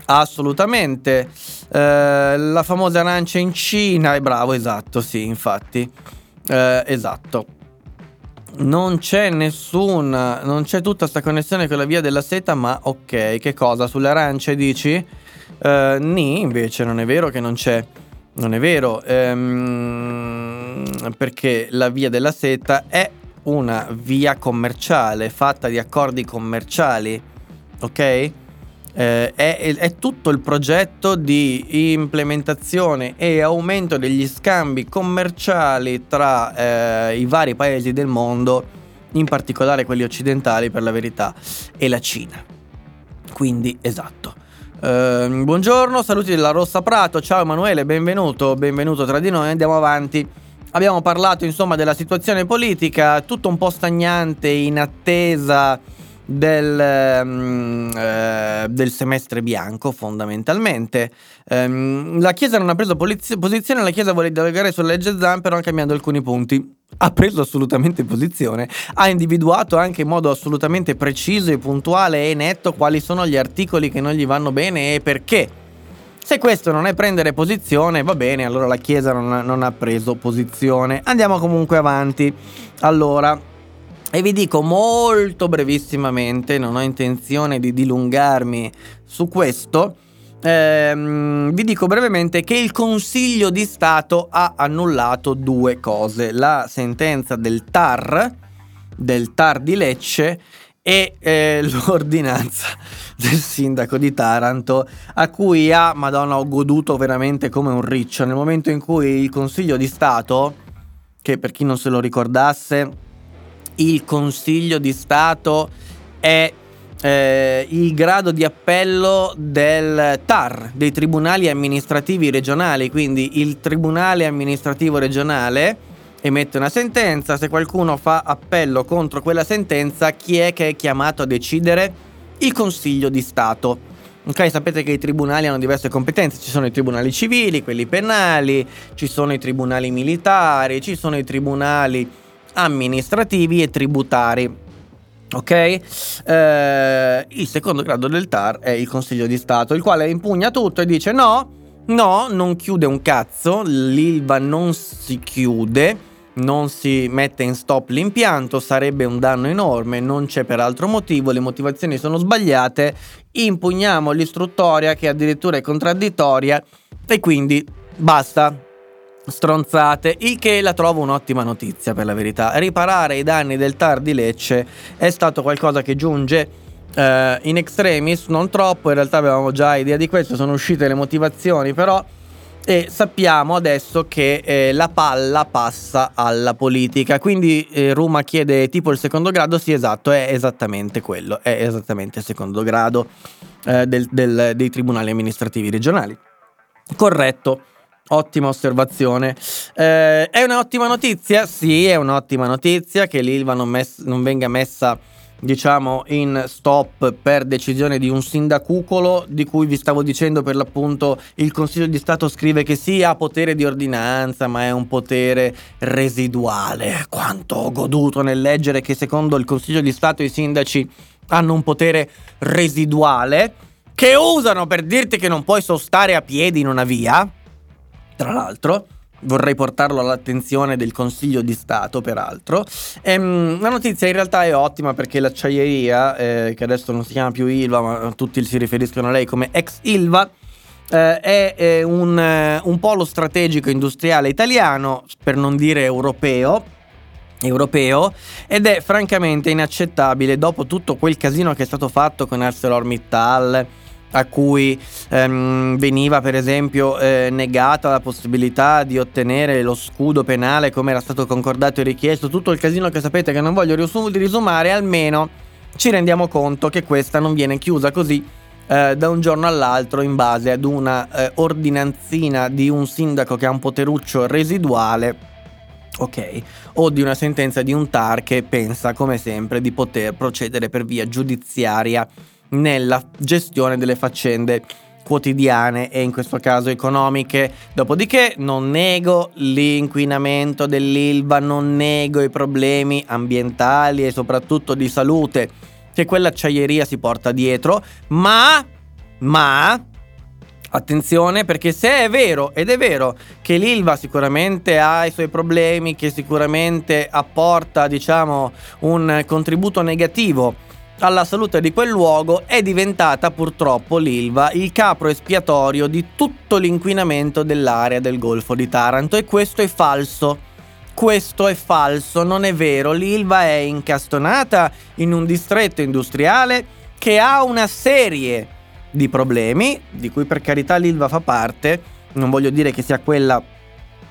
Assolutamente. Eh, la famosa arancia in Cina, è bravo, esatto, sì, infatti. Eh, esatto. Non c'è nessuna, non c'è tutta questa connessione con la via della seta, ma ok, che cosa? Sulle arance dici? Eh, ni, invece non è vero che non c'è. Non è vero, ehm, perché la via della seta è una via commerciale fatta di accordi commerciali, ok? Eh, è, è, tutto il progetto di implementazione e aumento degli scambi commerciali tra eh, i vari paesi del mondo, in particolare quelli occidentali per la verità, e la Cina. Quindi esatto. Eh, buongiorno, saluti della Rossa Prato, ciao Emanuele, benvenuto, benvenuto tra di noi, andiamo avanti. Abbiamo parlato insomma della situazione politica, tutto un po' stagnante in attesa del, um, uh, del, semestre bianco fondamentalmente. Um, la Chiesa non ha preso poliz- posizione, la Chiesa vuole dialogare sulla legge Zan però cambiando alcuni punti. Ha preso assolutamente posizione, ha individuato anche in modo assolutamente preciso e puntuale e netto quali sono gli articoli che non gli vanno bene e perché. Se questo non è prendere posizione, va bene, allora la Chiesa non ha, non ha preso posizione. Andiamo comunque avanti. Allora, e vi dico molto brevissimamente, non ho intenzione di dilungarmi su questo, ehm, vi dico brevemente che il Consiglio di Stato ha annullato due cose, la sentenza del TAR, del TAR di Lecce e eh, <laughs> l'ordinanza del sindaco di Taranto a cui ha, madonna, ho goduto veramente come un riccio. Nel momento in cui il Consiglio di Stato, che per chi non se lo ricordasse il Consiglio di Stato è eh, il grado di appello del TAR, dei tribunali amministrativi regionali, quindi il Tribunale amministrativo regionale emette una sentenza, se qualcuno fa appello contro quella sentenza, chi è che è chiamato a decidere? Il Consiglio di Stato. Ok, sapete che i tribunali hanno diverse competenze, ci sono i tribunali civili, quelli penali, ci sono i tribunali militari, ci sono i tribunali amministrativi e tributari. Ok? Eh, il secondo grado del TAR è il Consiglio di Stato, il quale impugna tutto e dice no, no, non chiude un cazzo, l'ILVA non si chiude, non si mette in stop l'impianto, sarebbe un danno enorme, non c'è per altro motivo, le motivazioni sono sbagliate, impugniamo l'istruttoria che addirittura è contraddittoria e quindi basta, stronzate, il che la trovo un'ottima notizia per la verità. Riparare i danni del TAR di Lecce è stato qualcosa che giunge eh, in extremis, non troppo, in realtà avevamo già idea di questo, sono uscite le motivazioni però e sappiamo adesso che eh, la palla passa alla politica. Quindi eh, Roma chiede tipo il secondo grado, sì esatto, è esattamente quello, è esattamente il secondo grado eh, del, del, dei tribunali amministrativi regionali. Corretto. Ottima osservazione. Eh, è un'ottima notizia? Sì, è un'ottima notizia che l'Ilva non, mess- non venga messa diciamo in stop per decisione di un sindacucolo di cui vi stavo dicendo per l'appunto il Consiglio di Stato scrive che sì ha potere di ordinanza ma è un potere residuale quanto ho goduto nel leggere che secondo il Consiglio di Stato i sindaci hanno un potere residuale che usano per dirti che non puoi sostare a piedi in una via tra l'altro. Vorrei portarlo all'attenzione del Consiglio di Stato, peraltro. Ehm, la notizia in realtà è ottima perché l'acciaieria, eh, che adesso non si chiama più Ilva, ma tutti si riferiscono a lei come ex Ilva, eh, è, è un, eh, un polo strategico industriale italiano, per non dire europeo, europeo ed è francamente inaccettabile dopo tutto quel casino che è stato fatto con ArcelorMittal a cui ehm, veniva per esempio eh, negata la possibilità di ottenere lo scudo penale come era stato concordato e richiesto, tutto il casino che sapete che non voglio risumare, almeno ci rendiamo conto che questa non viene chiusa così eh, da un giorno all'altro in base ad una eh, ordinanzina di un sindaco che ha un poteruccio residuale. Ok, o di una sentenza di un TAR che pensa come sempre di poter procedere per via giudiziaria nella gestione delle faccende quotidiane e in questo caso economiche. Dopodiché non nego l'inquinamento dell'Ilva, non nego i problemi ambientali e soprattutto di salute che quell'acciaieria si porta dietro, ma ma Attenzione perché se è vero, ed è vero, che l'Ilva sicuramente ha i suoi problemi, che sicuramente apporta, diciamo, un contributo negativo alla salute di quel luogo è diventata purtroppo l'Ilva il capro espiatorio di tutto l'inquinamento dell'area del Golfo di Taranto e questo è falso. Questo è falso, non è vero. L'Ilva è incastonata in un distretto industriale che ha una serie di problemi, di cui per carità l'Ilva fa parte. Non voglio dire che sia quella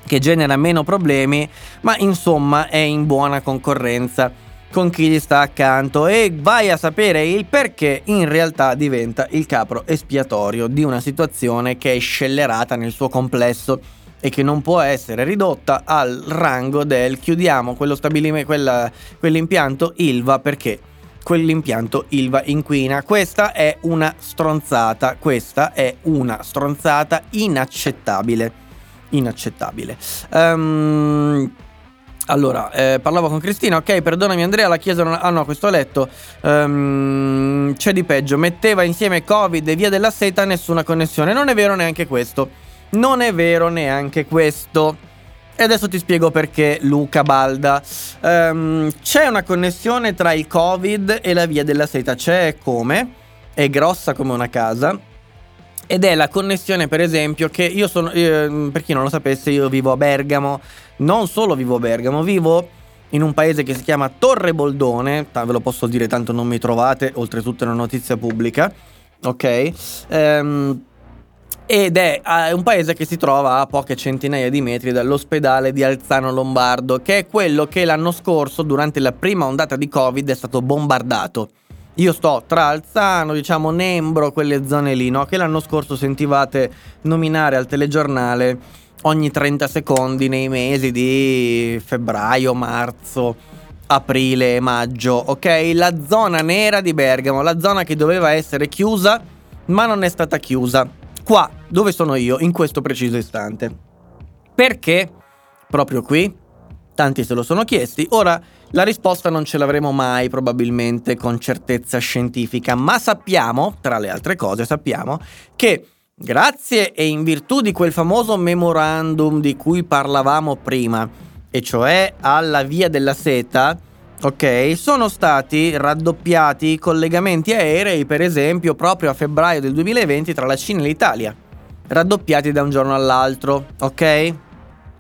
che genera meno problemi, ma insomma è in buona concorrenza con chi gli sta accanto e vai a sapere il perché in realtà diventa il capro espiatorio di una situazione che è scellerata nel suo complesso e che non può essere ridotta al rango del chiudiamo quella, quell'impianto Ilva perché quell'impianto Ilva inquina. Questa è una stronzata, questa è una stronzata inaccettabile. Inaccettabile. Um, allora, eh, parlavo con Cristina, ok, perdonami Andrea, la chiesa non... Ah no, questo ho letto. Um, c'è di peggio, metteva insieme Covid e via della seta nessuna connessione. Non è vero neanche questo. Non è vero neanche questo. E adesso ti spiego perché Luca Balda. Um, c'è una connessione tra il Covid e la via della seta. C'è come? È grossa come una casa. Ed è la connessione, per esempio, che io sono. Eh, per chi non lo sapesse, io vivo a Bergamo non solo vivo a Bergamo, vivo in un paese che si chiama Torre Boldone, ve lo posso dire tanto non mi trovate, oltretutto è una notizia pubblica, ok? Ehm, ed è un paese che si trova a poche centinaia di metri dall'ospedale di Alzano Lombardo, che è quello che l'anno scorso, durante la prima ondata di Covid, è stato bombardato. Io sto tra Alzano, diciamo Nembro, quelle zone lì, no? Che l'anno scorso sentivate nominare al telegiornale ogni 30 secondi nei mesi di febbraio, marzo, aprile maggio, ok? La zona nera di Bergamo, la zona che doveva essere chiusa, ma non è stata chiusa. Qua, dove sono io, in questo preciso istante. Perché? Proprio qui, tanti se lo sono chiesti, ora La risposta non ce l'avremo mai probabilmente con certezza scientifica, ma sappiamo, tra le altre cose, sappiamo che grazie e in virtù di quel famoso memorandum di cui parlavamo prima, e cioè alla via della seta, ok, sono stati raddoppiati i collegamenti aerei, per esempio, proprio a febbraio del 2020 tra la Cina e l'Italia, raddoppiati da un giorno all'altro, ok?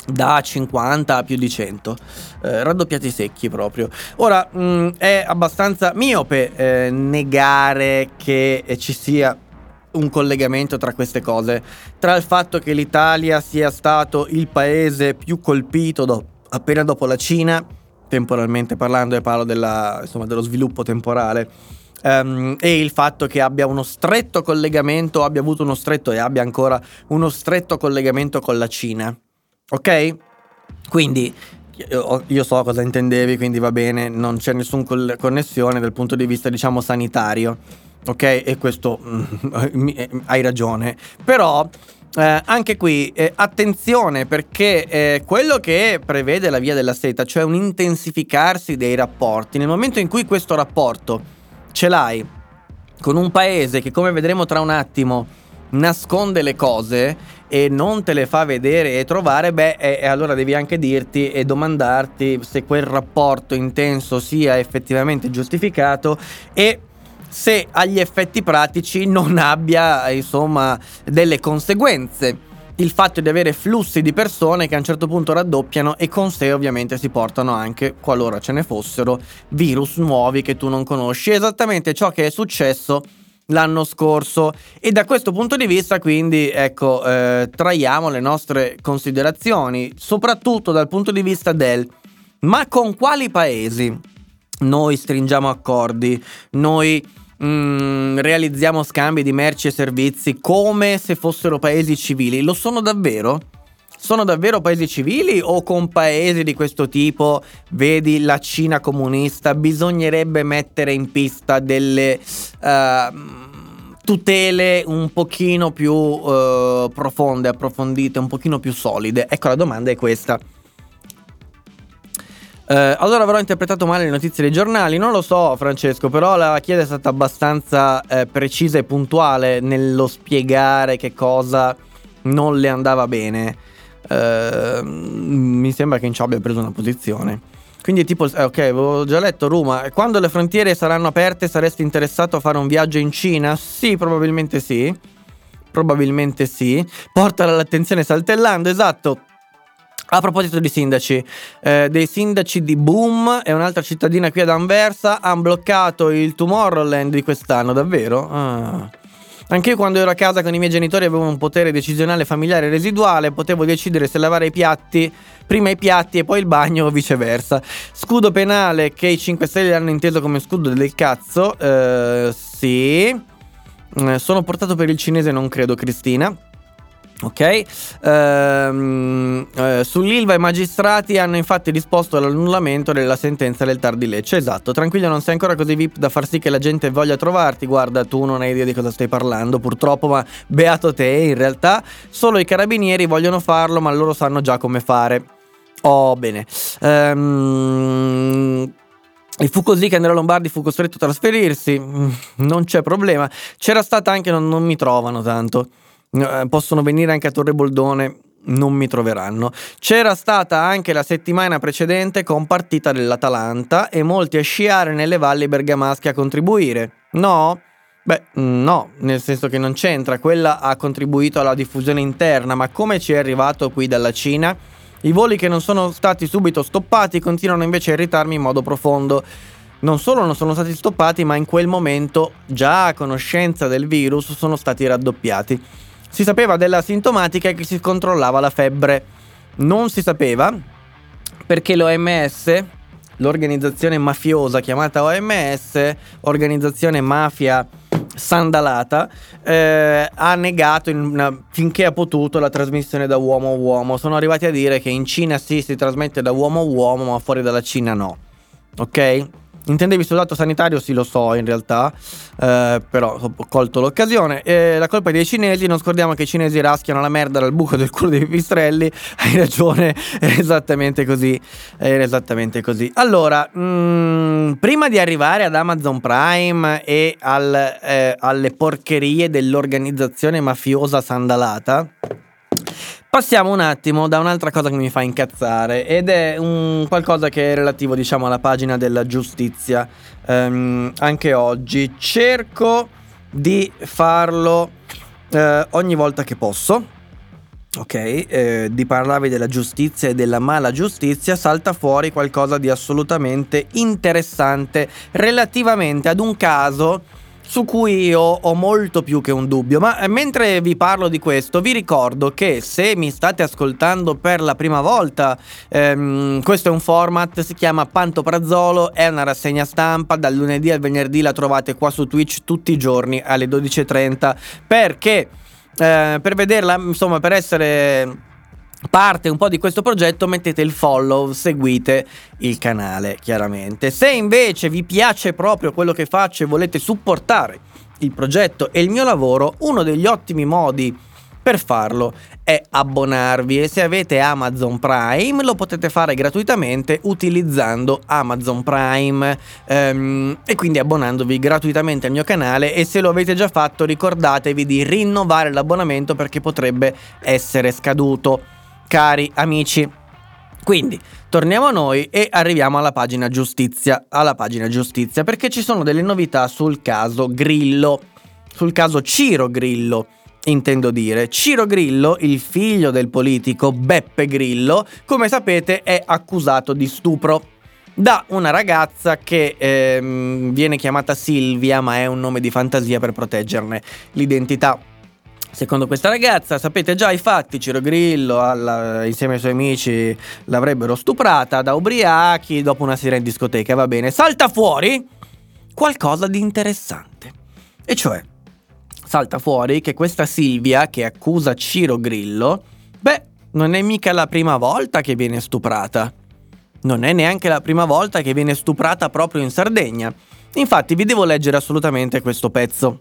Da 50 a più di 100 eh, raddoppiati secchi proprio. Ora mh, mm, è abbastanza miope eh, negare che ci sia un collegamento tra queste cose tra il fatto che l'Italia sia stato il paese più colpito do- appena dopo la Cina temporalmente parlando e parlo della, insomma, dello sviluppo temporale um, e il fatto che abbia uno stretto collegamento abbia avuto uno stretto e abbia ancora uno stretto collegamento con la Cina Ok? Quindi io so cosa intendevi, quindi va bene, non c'è nessuna connessione dal punto di vista, diciamo, sanitario. Ok? E questo mm, <laughs> hai ragione. Però eh, anche qui eh, attenzione perché eh, quello che prevede la via della seta, cioè un intensificarsi dei rapporti, nel momento in cui questo rapporto ce l'hai con un paese che come vedremo tra un attimo nasconde le cose e non te le fa vedere e trovare, beh, e, e allora devi anche dirti e domandarti se quel rapporto intenso sia effettivamente giustificato e se agli effetti pratici non abbia insomma delle conseguenze il fatto di avere flussi di persone che a un certo punto raddoppiano e con sé ovviamente si portano anche, qualora ce ne fossero, virus nuovi che tu non conosci. Esattamente ciò che è successo l'anno scorso. E da questo punto di vista quindi ecco eh, traiamo le nostre considerazioni soprattutto dal punto di vista del ma con quali paesi noi stringiamo accordi? Noi mm, realizziamo scambi di merci e servizi come se fossero paesi civili? Lo sono davvero? Sono davvero paesi civili o con paesi di questo tipo, vedi la Cina comunista, bisognerebbe mettere in pista delle... Uh, tutele un pochino più uh, profonde, approfondite, un pochino più solide? Ecco, la domanda è questa. Uh, allora avrò interpretato male le notizie dei giornali? Non lo so, Francesco, però la chiesa è stata abbastanza uh, precisa e puntuale nello spiegare che cosa non le andava bene. Ehm, mi sembra che in ciò abbia preso una posizione. Quindi tipo, eh, ok, avevo già letto Roma, quando le frontiere saranno aperte saresti interessato a fare un viaggio in Cina? Sì, probabilmente sì. Probabilmente sì. Portala all'attenzione saltellando, esatto. A proposito di sindaci, eh, dei sindaci di Boom e un'altra cittadina qui ad Anversa hanno bloccato il Tomorrowland di quest'anno, davvero? Ah. Anche io quando ero a casa con i miei genitori avevo un potere decisionale familiare residuale, potevo decidere se lavare i piatti, prima i piatti e poi il bagno o viceversa. Scudo penale che i 5 Stelle hanno inteso come scudo del cazzo, eh, sì. Eh, sono portato per il cinese, non credo, Cristina. Ok, ehm, eh, sull'Ilva i magistrati hanno infatti disposto l'annullamento della sentenza del Tar di Lecce. Esatto, tranquillo, non sei ancora così VIP da far sì che la gente voglia trovarti. Guarda, tu non hai idea di cosa stai parlando, purtroppo, ma beato te. In realtà, solo i carabinieri vogliono farlo, ma loro sanno già come fare. Oh, bene. Ehm. E fu così che Andrea Lombardi fu costretto a trasferirsi. Non c'è problema. C'era stata anche, non, non mi trovano tanto. Eh, possono venire anche a Torre Boldone, non mi troveranno. C'era stata anche la settimana precedente con partita dell'Atalanta e molti a sciare nelle valli bergamasche a contribuire. No? Beh, no, nel senso che non c'entra, quella ha contribuito alla diffusione interna, ma come ci è arrivato qui dalla Cina? I voli che non sono stati subito stoppati continuano invece a irritarmi in modo profondo. Non solo non sono stati stoppati, ma in quel momento, già a conoscenza del virus, sono stati raddoppiati. Si sapeva della sintomatica e che si controllava la febbre. Non si sapeva perché l'OMS, l'organizzazione mafiosa chiamata OMS, organizzazione mafia sandalata, eh, ha negato una, finché ha potuto la trasmissione da uomo a uomo. Sono arrivati a dire che in Cina sì si trasmette da uomo a uomo, ma fuori dalla Cina no. Ok? Intendevi sul lato sanitario? Sì, lo so in realtà, eh, però ho colto l'occasione. Eh, la colpa è dei cinesi, non scordiamo che i cinesi raschiano la merda dal buco del culo dei pipistrelli. <laughs> Hai ragione, è esattamente così. È esattamente così. Allora, mh, mm, prima di arrivare ad Amazon Prime e al, eh, alle porcherie dell'organizzazione mafiosa sandalata. Passiamo un attimo da un'altra cosa che mi fa incazzare ed è un qualcosa che è relativo diciamo alla pagina della giustizia um, anche oggi. Cerco di farlo uh, ogni volta che posso. Ok, eh, di parlarvi della giustizia e della mala giustizia salta fuori qualcosa di assolutamente interessante relativamente ad un caso su cui io ho molto più che un dubbio, ma eh, mentre vi parlo di questo vi ricordo che se mi state ascoltando per la prima volta, ehm, questo è un format, si chiama Pantoprazzolo, è una rassegna stampa, dal lunedì al venerdì la trovate qua su Twitch tutti i giorni alle 12.30 perché eh, per vederla, insomma per essere parte un po' di questo progetto mettete il follow, seguite il canale chiaramente. Se invece vi piace proprio quello che faccio e volete supportare il progetto e il mio lavoro, uno degli ottimi modi per farlo è abbonarvi. E se avete Amazon Prime lo potete fare gratuitamente utilizzando Amazon Prime. Ehm, e quindi abbonandovi gratuitamente al mio canale. E se lo avete già fatto ricordatevi di rinnovare l'abbonamento perché potrebbe essere scaduto cari amici. Quindi torniamo a noi e arriviamo alla pagina giustizia, alla pagina giustizia perché ci sono delle novità sul caso Grillo, sul caso Ciro Grillo. Intendo dire, Ciro Grillo, il figlio del politico Beppe Grillo, come sapete è accusato di stupro da una ragazza che ehm, viene chiamata Silvia, ma è un nome di fantasia per proteggerne l'identità. Secondo questa ragazza, sapete già i fatti, Ciro Grillo alla, insieme ai suoi amici l'avrebbero stuprata da ubriachi dopo una sera in discoteca, va bene. Salta fuori qualcosa di interessante. E cioè, salta fuori che questa Silvia che accusa Ciro Grillo, beh, non è mica la prima volta che viene stuprata. Non è neanche la prima volta che viene stuprata proprio in Sardegna. Infatti vi devo leggere assolutamente questo pezzo.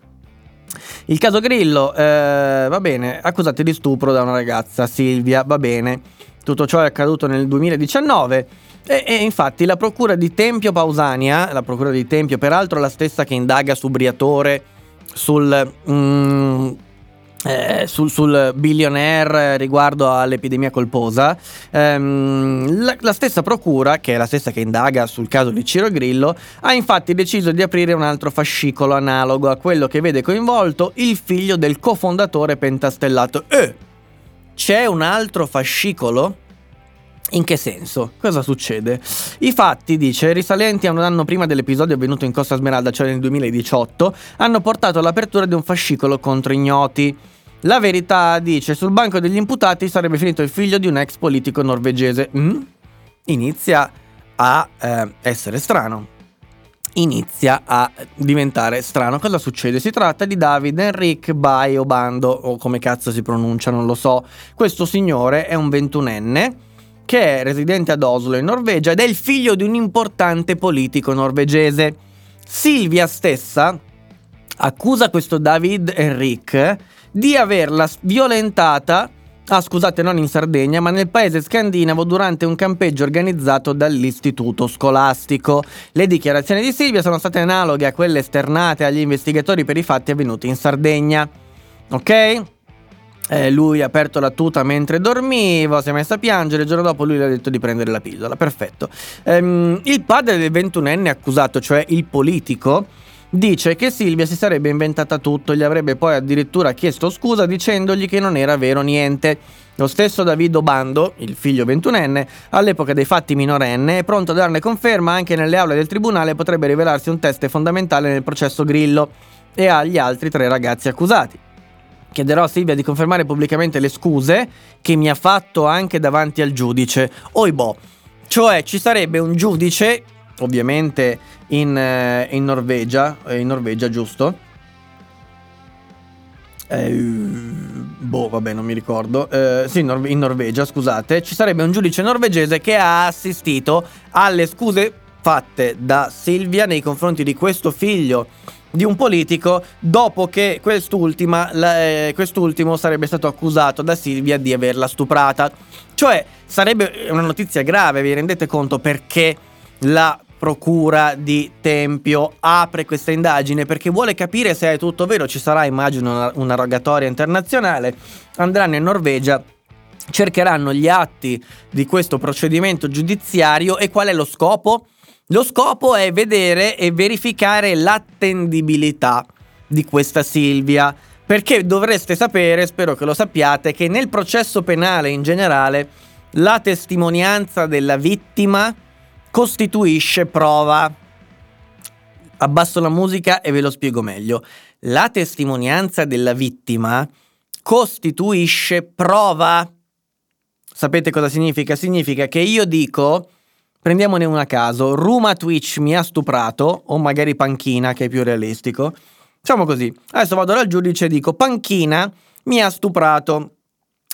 Il caso Grillo, eh, va bene, accusati di stupro da una ragazza, Silvia, va bene. Tutto ciò è accaduto nel 2019 e, e, infatti la procura di Tempio Pausania, la procura di Tempio, peraltro la stessa che indaga su Briatore, sul... Mm, eh, sul, sul, billionaire riguardo all'epidemia colposa, ehm, la, la, stessa procura, che è la stessa che indaga sul caso di Ciro Grillo, ha infatti deciso di aprire un altro fascicolo analogo a quello che vede coinvolto il figlio del cofondatore pentastellato. Eh, c'è un altro fascicolo? In che senso? Cosa succede? I fatti, dice, risalenti a un anno prima dell'episodio avvenuto in Costa Smeralda, cioè nel 2018, hanno portato all'apertura di un fascicolo contro ignoti. La verità dice, sul banco degli imputati sarebbe finito il figlio di un ex politico norvegese. Mm? Inizia a eh, essere strano. Inizia a diventare strano. Cosa succede? Si tratta di David Enric Baiobando, o come cazzo si pronuncia, non lo so. Questo signore è un ventunenne che è residente ad Oslo in Norvegia ed è il figlio di un importante politico norvegese. Silvia stessa accusa questo David Enric di averla violentata Ah, scusate, non in Sardegna, ma nel paese scandinavo durante un campeggio organizzato dall'istituto scolastico. Le dichiarazioni di Silvia sono state analoghe a quelle esternate agli investigatori per i fatti avvenuti in Sardegna. Ok? Eh, lui ha aperto la tuta mentre dormiva, si è messo a piangere. Il giorno dopo lui le ha detto di prendere la pillola. Perfetto. Ehm, il padre del 21enne accusato, cioè il politico, Dice che Silvia si sarebbe inventata tutto, gli avrebbe poi addirittura chiesto scusa dicendogli che non era vero niente. Lo stesso Davido Bando, il figlio ventunenne, all'epoca dei fatti minorenne, è pronto a darne conferma anche nelle aule del tribunale potrebbe rivelarsi un test fondamentale nel processo Grillo e agli altri tre ragazzi accusati. Chiederò a Silvia di confermare pubblicamente le scuse che mi ha fatto anche davanti al giudice. Oibò. Cioè ci sarebbe un giudice ovviamente in, eh, in Norvegia, eh, in Norvegia giusto? Eh, boh, vabbè, non mi ricordo. Eh, sì, in Norvegia, scusate. Ci sarebbe un giudice norvegese che ha assistito alle scuse fatte da Silvia nei confronti di questo figlio di un politico dopo che la, eh, quest'ultimo sarebbe stato accusato da Silvia di averla stuprata. Cioè sarebbe una notizia grave, vi rendete conto perché la procura di Tempio apre questa indagine perché vuole capire se è tutto vero, ci sarà immagino una, una rogatoria internazionale, andranno in Norvegia cercheranno gli atti di questo procedimento giudiziario e qual è lo scopo? Lo scopo è vedere e verificare l'attendibilità di questa Silvia. Perché dovreste sapere, spero che lo sappiate, che nel processo penale in generale la testimonianza della vittima costituisce prova. Abbasso la musica e ve lo spiego meglio. La testimonianza della vittima costituisce prova. Sapete cosa significa? Significa che io dico Prendiamone una caso. Ruma Twitch mi ha stuprato, o magari Panchina, che è più realistico. Facciamo così. Adesso vado dal giudice e dico: Panchina mi ha stuprato.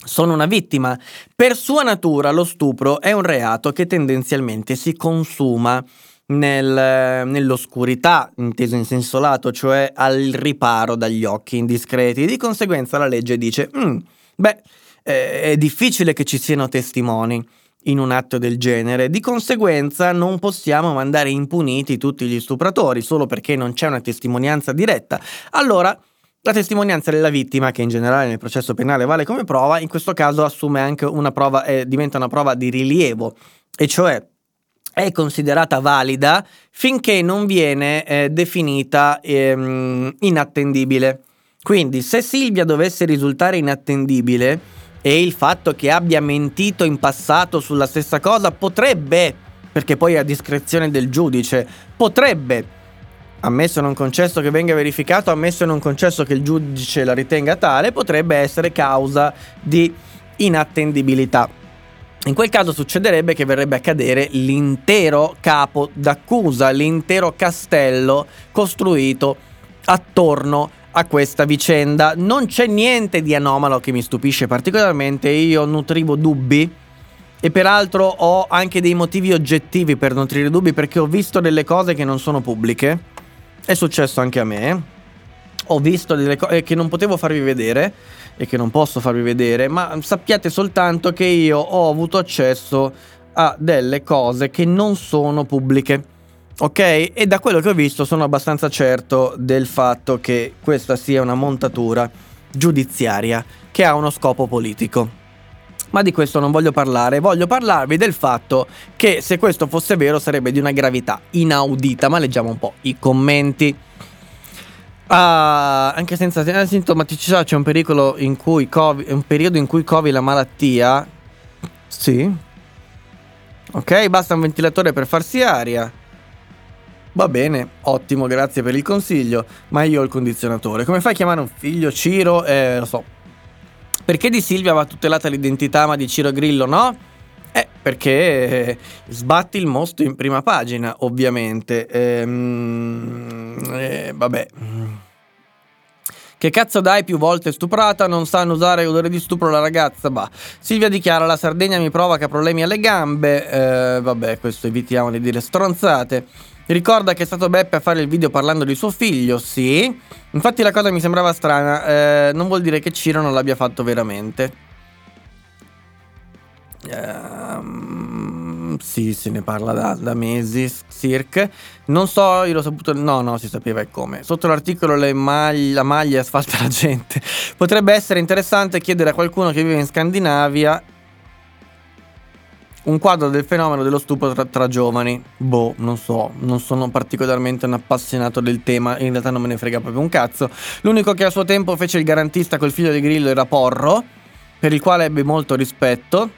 Sono una vittima. Per sua natura lo stupro è un reato che tendenzialmente si consuma nel, nell'oscurità, inteso in senso lato, cioè al riparo dagli occhi indiscreti. Di conseguenza la legge dice, mm, beh, eh, è difficile che ci siano testimoni in un atto del genere. Di conseguenza non possiamo mandare impuniti tutti gli stupratori solo perché non c'è una testimonianza diretta. Allora, la testimonianza della vittima, che in generale nel processo penale vale come prova, in questo caso assume anche una prova, eh, diventa una prova di rilievo, e cioè è considerata valida finché non viene eh, definita ehm, inattendibile. Quindi, se Silvia dovesse risultare inattendibile, e il fatto che abbia mentito in passato sulla stessa cosa potrebbe, perché poi è a discrezione del giudice, potrebbe, ammesso non concesso che venga verificato, ammesso non concesso che il giudice la ritenga tale, potrebbe essere causa di inattendibilità. In quel caso succederebbe che verrebbe a cadere l'intero capo d'accusa, l'intero castello costruito attorno a questa vicenda. Non c'è niente di anomalo che mi stupisce particolarmente, io nutrivo dubbi e peraltro ho anche dei motivi oggettivi per nutrire dubbi perché ho visto delle cose che non sono pubbliche. È successo anche a me. Ho visto delle cose che non potevo farvi vedere e che non posso farvi vedere, ma sappiate soltanto che io ho avuto accesso a delle cose che non sono pubbliche. Ok? E da quello che ho visto sono abbastanza certo del fatto che questa sia una montatura giudiziaria che ha uno scopo politico. Ma di questo non voglio parlare, voglio parlarvi del fatto che se questo fosse vero sarebbe di una gravità inaudita, ma leggiamo un po' i commenti. Ah, anche senza sintomaticità c'è un in cui covi, un periodo in cui covi la malattia. Sì. Ok, basta un ventilatore per farsi aria. Va bene, ottimo, grazie per il consiglio, ma io ho il condizionatore. Come fai a chiamare un figlio Ciro? Eh, lo so. Perché di Silvia va tutelata l'identità, ma di Ciro Grillo no? Eh, perché eh, sbatti il mostro in prima pagina, ovviamente. Ehm, eh, vabbè. Che cazzo dai più volte stuprata, non sanno usare odore di stupro la ragazza, bah. Silvia dichiara la Sardegna mi provoca problemi alle gambe, eh, vabbè questo evitiamo di dire stronzate. Ricorda che è stato Beppe a fare il video parlando di suo figlio, sì. Infatti la cosa mi sembrava strana, eh, non vuol dire che Ciro non l'abbia fatto veramente. Um, sì, se ne parla da, da mesi, circa. Non so, io l'ho saputo. No, no, si sapeva e come. Sotto l'articolo maglie, la maglia asfalta la gente. Potrebbe essere interessante chiedere a qualcuno che vive in Scandinavia un quadro del fenomeno dello stupro tra, tra, giovani. Boh, non so, non sono particolarmente un appassionato del tema, in realtà non me ne frega proprio un cazzo. L'unico che a suo tempo fece il garantista col figlio di Grillo era Porro, per il quale ebbe molto rispetto.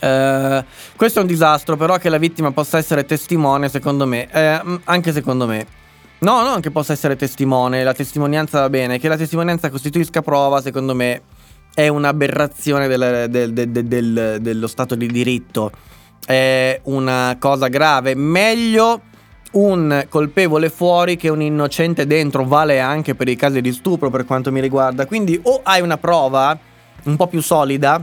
Uh, questo è un disastro, però che la vittima possa essere testimone, secondo me, eh, anche secondo me. No, non che possa essere testimone, la testimonianza va bene, che la testimonianza costituisca prova, secondo me è un'aberrazione del, del, del, dello Stato di diritto, è una cosa grave. Meglio un colpevole fuori che un innocente dentro, vale anche per i casi di stupro per quanto mi riguarda. Quindi o hai una prova un po' più solida,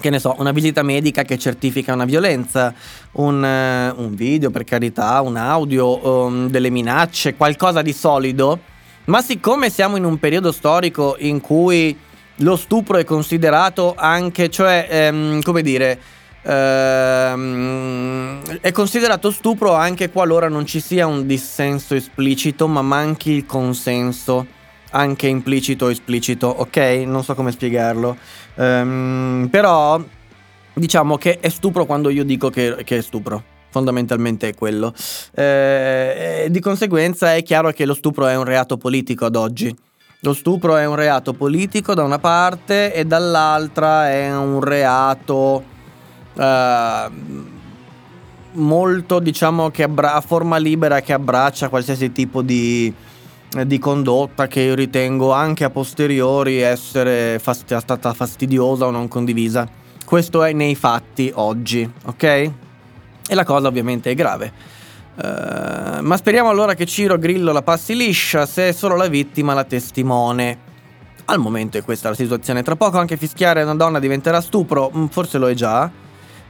che ne so, una visita medica che certifica una violenza, un, eh, un video per carità, un audio, um, delle minacce, qualcosa di solido, ma siccome siamo in un periodo storico in cui lo stupro è considerato anche, cioè, ehm, come dire, ehm, è considerato stupro anche qualora non ci sia un dissenso esplicito, ma manchi il consenso, anche implicito o esplicito, ok? Non so come spiegarlo. Ehm, però, diciamo che è stupro quando io dico che, che è stupro fondamentalmente è quello. Eh, di conseguenza è chiaro che lo stupro è un reato politico ad oggi. Lo stupro è un reato politico da una parte e dall'altra è un reato eh, molto, diciamo, che abbra- a forma libera che abbraccia qualsiasi tipo di, di condotta che io ritengo anche a posteriori essere fast- stata fastidiosa o non condivisa. Questo è nei fatti oggi, ok? E la cosa ovviamente è grave. Uh, ma speriamo allora che Ciro Grillo la passi liscia se è solo la vittima la testimone. Al momento è questa la situazione. Tra poco anche fischiare una donna diventerà stupro, mm, forse lo è già.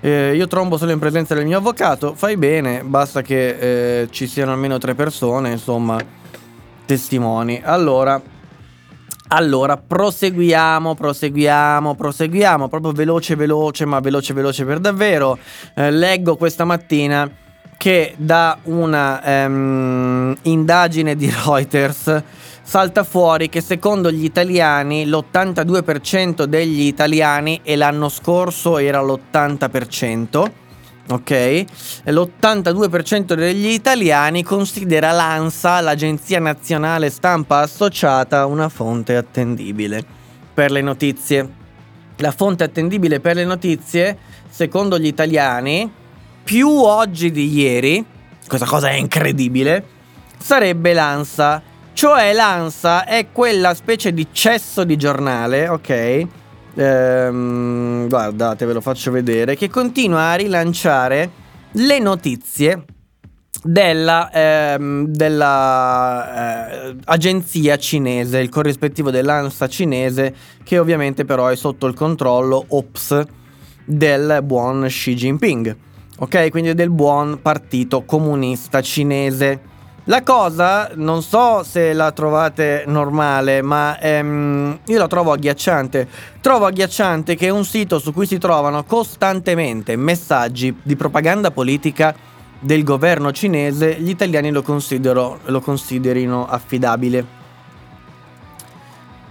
Eh, io trombo solo in presenza del mio avvocato. Fai bene, basta che eh, ci siano almeno tre persone, insomma, testimoni. Allora, allora, proseguiamo, proseguiamo, proseguiamo, proprio veloce, veloce, ma veloce, veloce per davvero. Eh, leggo questa mattina che da una um, indagine di Reuters salta fuori che secondo gli italiani l'82% degli italiani e l'anno scorso era l'80%, ok? L'82% degli italiani considera l'ANSA, l'Agenzia Nazionale Stampa Associata, una fonte attendibile per le notizie. La fonte attendibile per le notizie, secondo gli italiani, più oggi di ieri, questa cosa è incredibile, sarebbe l'ANSA. Cioè l'ANSA è quella specie di cesso di giornale, ok? Ehm, guardate, ve lo faccio vedere, che continua a rilanciare le notizie della, ehm, della eh, agenzia cinese, il corrispettivo dell'ANSA cinese, che ovviamente però è sotto il controllo, ops, del buon Xi Jinping ok? Quindi del buon partito comunista cinese. La cosa, non so se la trovate normale, ma ehm, io la trovo agghiacciante. Trovo agghiacciante che un sito su cui si trovano costantemente messaggi di propaganda politica del governo cinese, gli italiani lo, lo considerino affidabile.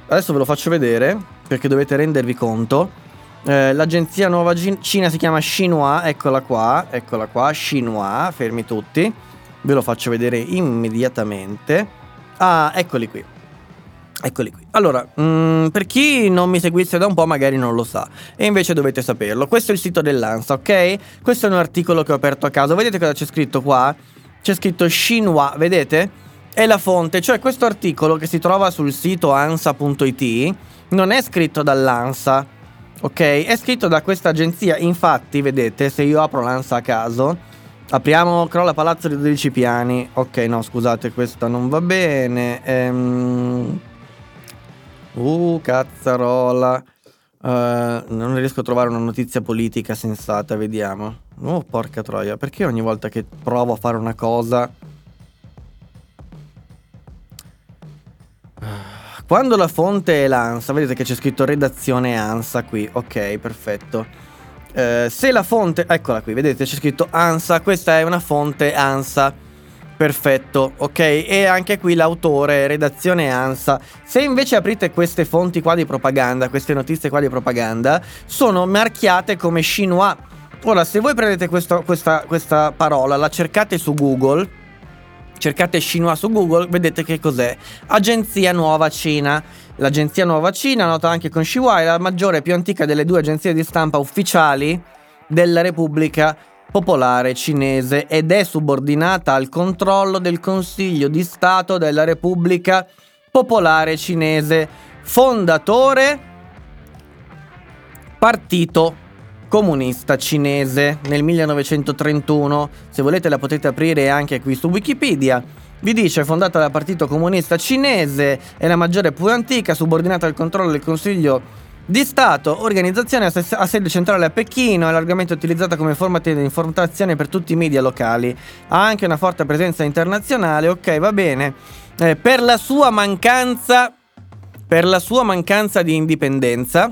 Adesso ve lo faccio vedere perché dovete rendervi conto. Eh, l'agenzia nuova Cina si chiama Xinhua, eccola qua, eccola qua, Xinhua, fermi tutti. Ve lo faccio vedere immediatamente. Ah, eccoli qui. Eccoli qui. Allora, mh, mm, per chi non mi seguisse da un po' magari non lo sa, e invece dovete saperlo. Questo è il sito dell'ANSA, ok? Questo è un articolo che ho aperto a caso. Vedete cosa c'è scritto qua? C'è scritto Xinhua, vedete? È la fonte, cioè questo articolo che si trova sul sito ansa.it non è scritto dall'ANSA, Ok, è scritto da questa agenzia. Infatti, vedete, se io apro l'ANSA a caso, apriamo crolla palazzo di 12 piani. Ok, no, scusate, questa non va bene. Ehm... Uh, cazzarola. Uh, non riesco a trovare una notizia politica sensata, vediamo. Oh, porca troia, perché ogni volta che provo a fare una cosa Quando la fonte è l'ANSA, vedete che c'è scritto redazione ANSA qui, ok, perfetto. Eh, se la fonte, eccola qui, vedete c'è scritto ANSA, questa è una fonte ANSA. Perfetto, ok, e anche qui l'autore, redazione ANSA. Se invece aprite queste fonti qua di propaganda, queste notizie qua di propaganda, sono marchiate come Xinhua. Ora, se voi prendete questo, questa, questa parola, la cercate su Google, cercate Xinhua su Google, vedete che cos'è. Agenzia Nuova Cina. L'agenzia Nuova Cina, nota anche con Xinhua, è la maggiore e più antica delle due agenzie di stampa ufficiali della Repubblica Popolare Cinese ed è subordinata al controllo del Consiglio di Stato della Repubblica Popolare Cinese, fondatore Partito comunista cinese nel 1931. Se volete la potete aprire anche qui su Wikipedia. Vi dice fondata dal Partito Comunista Cinese, è la maggiore più antica, subordinata al controllo del Consiglio di Stato, organizzazione a sede centrale a Pechino, è largamente utilizzata come forma di informazione per tutti i media locali. Ha anche una forte presenza internazionale, ok, va bene. Eh, per la sua mancanza per la sua mancanza di indipendenza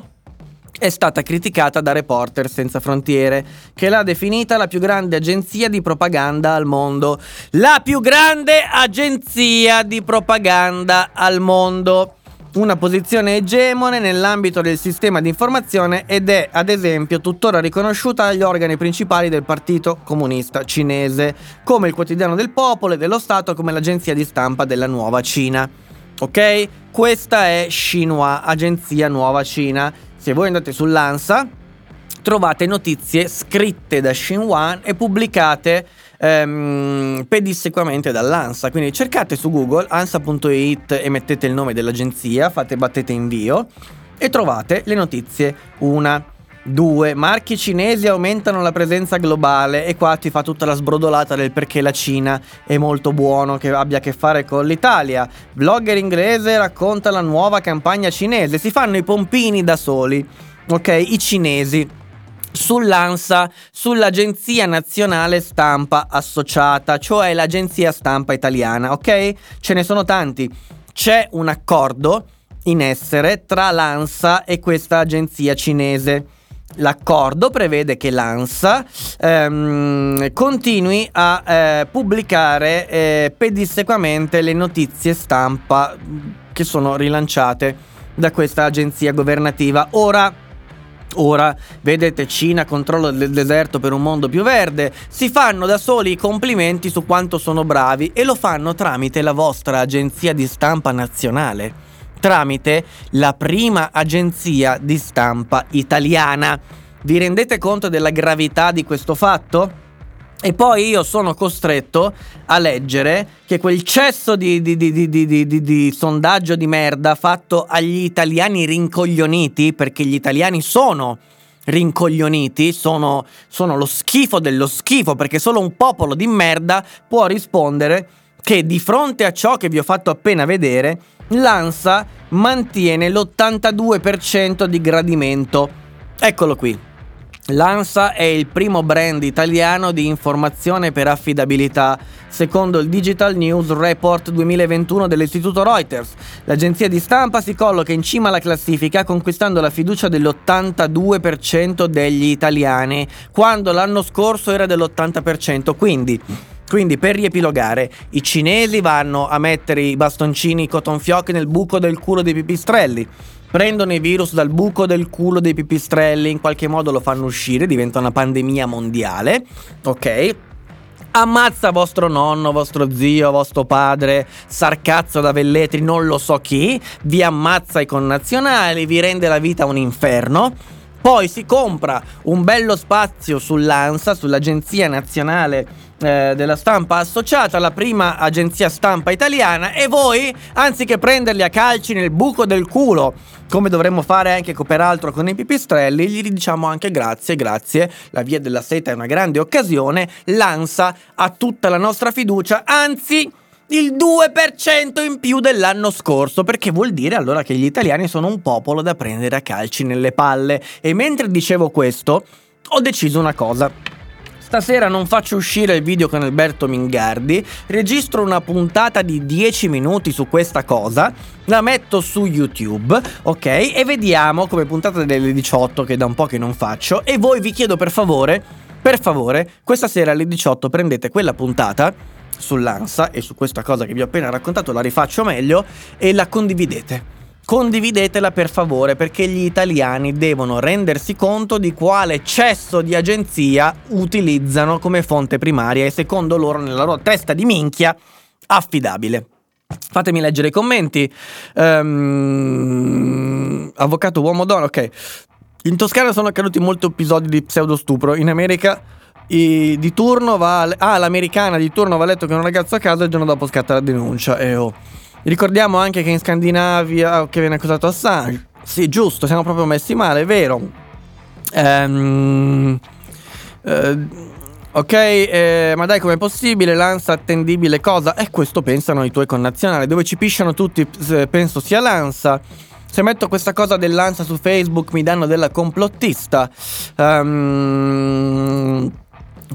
è stata criticata da Reporter Senza Frontiere, che l'ha definita la più grande agenzia di propaganda al mondo. La più grande agenzia di propaganda al mondo. Una posizione egemone nell'ambito del sistema di informazione ed è, ad esempio, tuttora riconosciuta dagli organi principali del Partito Comunista Cinese, come il Quotidiano del Popolo e dello Stato, come l'agenzia di stampa della Nuova Cina. Ok? Questa è Xinhua, agenzia Nuova Cina. Se voi andate sull'ANSA trovate notizie scritte da Xinhua e pubblicate ehm, pedissequamente dall'ANSA. Quindi cercate su Google ansa.it e mettete il nome dell'agenzia, fate battete invio e trovate le notizie una 2. Marchi cinesi aumentano la presenza globale e qua ti fa tutta la sbrodolata del perché la Cina è molto buono che abbia a che fare con l'Italia. Blogger inglese racconta la nuova campagna cinese. Si fanno i pompini da soli, ok? I cinesi sull'ANSA, sull'Agenzia Nazionale Stampa Associata, cioè l'agenzia stampa italiana, ok? Ce ne sono tanti. C'è un accordo in essere tra l'ANSA e questa agenzia cinese. L'accordo prevede che l'ANSA ehm, continui a eh, pubblicare eh, pedissequamente le notizie stampa che sono rilanciate da questa agenzia governativa. Ora, Ora, vedete, Cina controllo del deserto per un mondo più verde, si fanno da soli i complimenti su quanto sono bravi e lo fanno tramite la vostra agenzia di stampa nazionale tramite la prima agenzia di stampa italiana. Vi rendete conto della gravità di questo fatto? E poi io sono costretto a leggere che quel cesso di, di, di, di, sondaggio di merda fatto agli italiani rincoglioniti, perché gli italiani sono rincoglioniti, sono, sono lo schifo dello schifo, perché solo un popolo di merda può rispondere che di fronte a ciò che vi ho fatto appena vedere, l'ANSA mantiene l'82% di gradimento. Eccolo qui. L'ANSA è il primo brand italiano di informazione per affidabilità, secondo il Digital News Report 2021 dell'Istituto Reuters. L'agenzia di stampa si colloca in cima alla classifica conquistando la fiducia dell'82% degli italiani, quando l'anno scorso era dell'80%, quindi quindi per riepilogare, i cinesi vanno a mettere i bastoncini cotton fioc nel buco del culo dei pipistrelli, prendono i virus dal buco del culo dei pipistrelli, in qualche modo lo fanno uscire, diventa una pandemia mondiale, ok? Ammazza vostro nonno, vostro zio, vostro padre, sarcazzo da Velletri, non lo so chi, vi ammazza i connazionali, vi rende la vita un inferno poi si compra un bello spazio sull'ANSA, sull'Agenzia Nazionale eh, della Stampa Associata, la prima agenzia stampa italiana, e voi, anziché prenderli a calci nel buco del culo, come dovremmo fare anche peraltro con i pipistrelli, gli diciamo anche grazie, grazie, la via della seta è una grande occasione, l'ANSA ha tutta la nostra fiducia, anzi il 2% in più dell'anno scorso, perché vuol dire allora che gli italiani sono un popolo da prendere a calci nelle palle. E mentre dicevo questo, ho deciso una cosa. Stasera non faccio uscire il video con Alberto Mingardi, registro una puntata di 10 minuti su questa cosa, la metto su YouTube, ok? E vediamo come puntata delle 18 che da un po' che non faccio e voi vi chiedo per favore, per favore, questa sera alle 18 prendete quella puntata sull'ANSA e su questa cosa che vi ho appena raccontato la rifaccio meglio e la condividete. Condividetela per favore perché gli italiani devono rendersi conto di quale cesso di agenzia utilizzano come fonte primaria e secondo loro nella loro testa di minchia affidabile. Fatemi leggere i commenti. Um, avvocato uomo donna, ok. In Toscana sono accaduti molti episodi di pseudo stupro. In America i, di turno va. Ah, l'americana di turno va letto con un ragazzo a casa e il giorno dopo scatta la denuncia. E oh. Ricordiamo anche che in Scandinavia oh, che viene accusato Assange. Sì, giusto, siamo proprio messi male, è vero. Ehm. Eh, ok, eh, ma dai, com'è possibile? L'ANSA attendibile cosa? E eh, questo pensano i tuoi connazionali. Dove ci pisciano tutti, penso sia l'ANSA. Se metto questa cosa dell'ansia su Facebook mi danno della complottista. Um,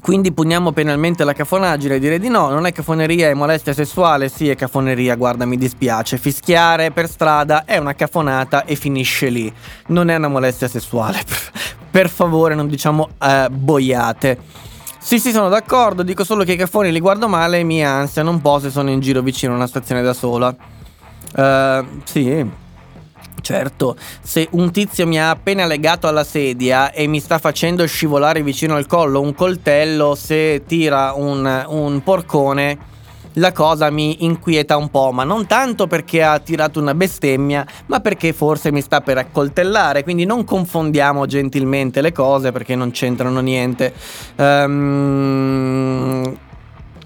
quindi puniamo penalmente la cafonaggine? Direi di no, non è cafoneria, è molestia sessuale, sì è cafoneria, guarda mi dispiace, fischiare per strada è una cafonata e finisce lì, non è una molestia sessuale, <laughs> per favore non diciamo eh, boiate. Sì, sì, sono d'accordo, dico solo che i cafoni li guardo male e mi ansia. Non po' se sono in giro vicino a una stazione da sola. Uh, sì, Certo, se un tizio mi ha appena legato alla sedia e mi sta facendo scivolare vicino al collo un coltello, se tira un, un porcone, la cosa mi inquieta un po', ma non tanto perché ha tirato una bestemmia, ma perché forse mi sta per accoltellare, quindi non confondiamo gentilmente le cose perché non c'entrano niente. Um,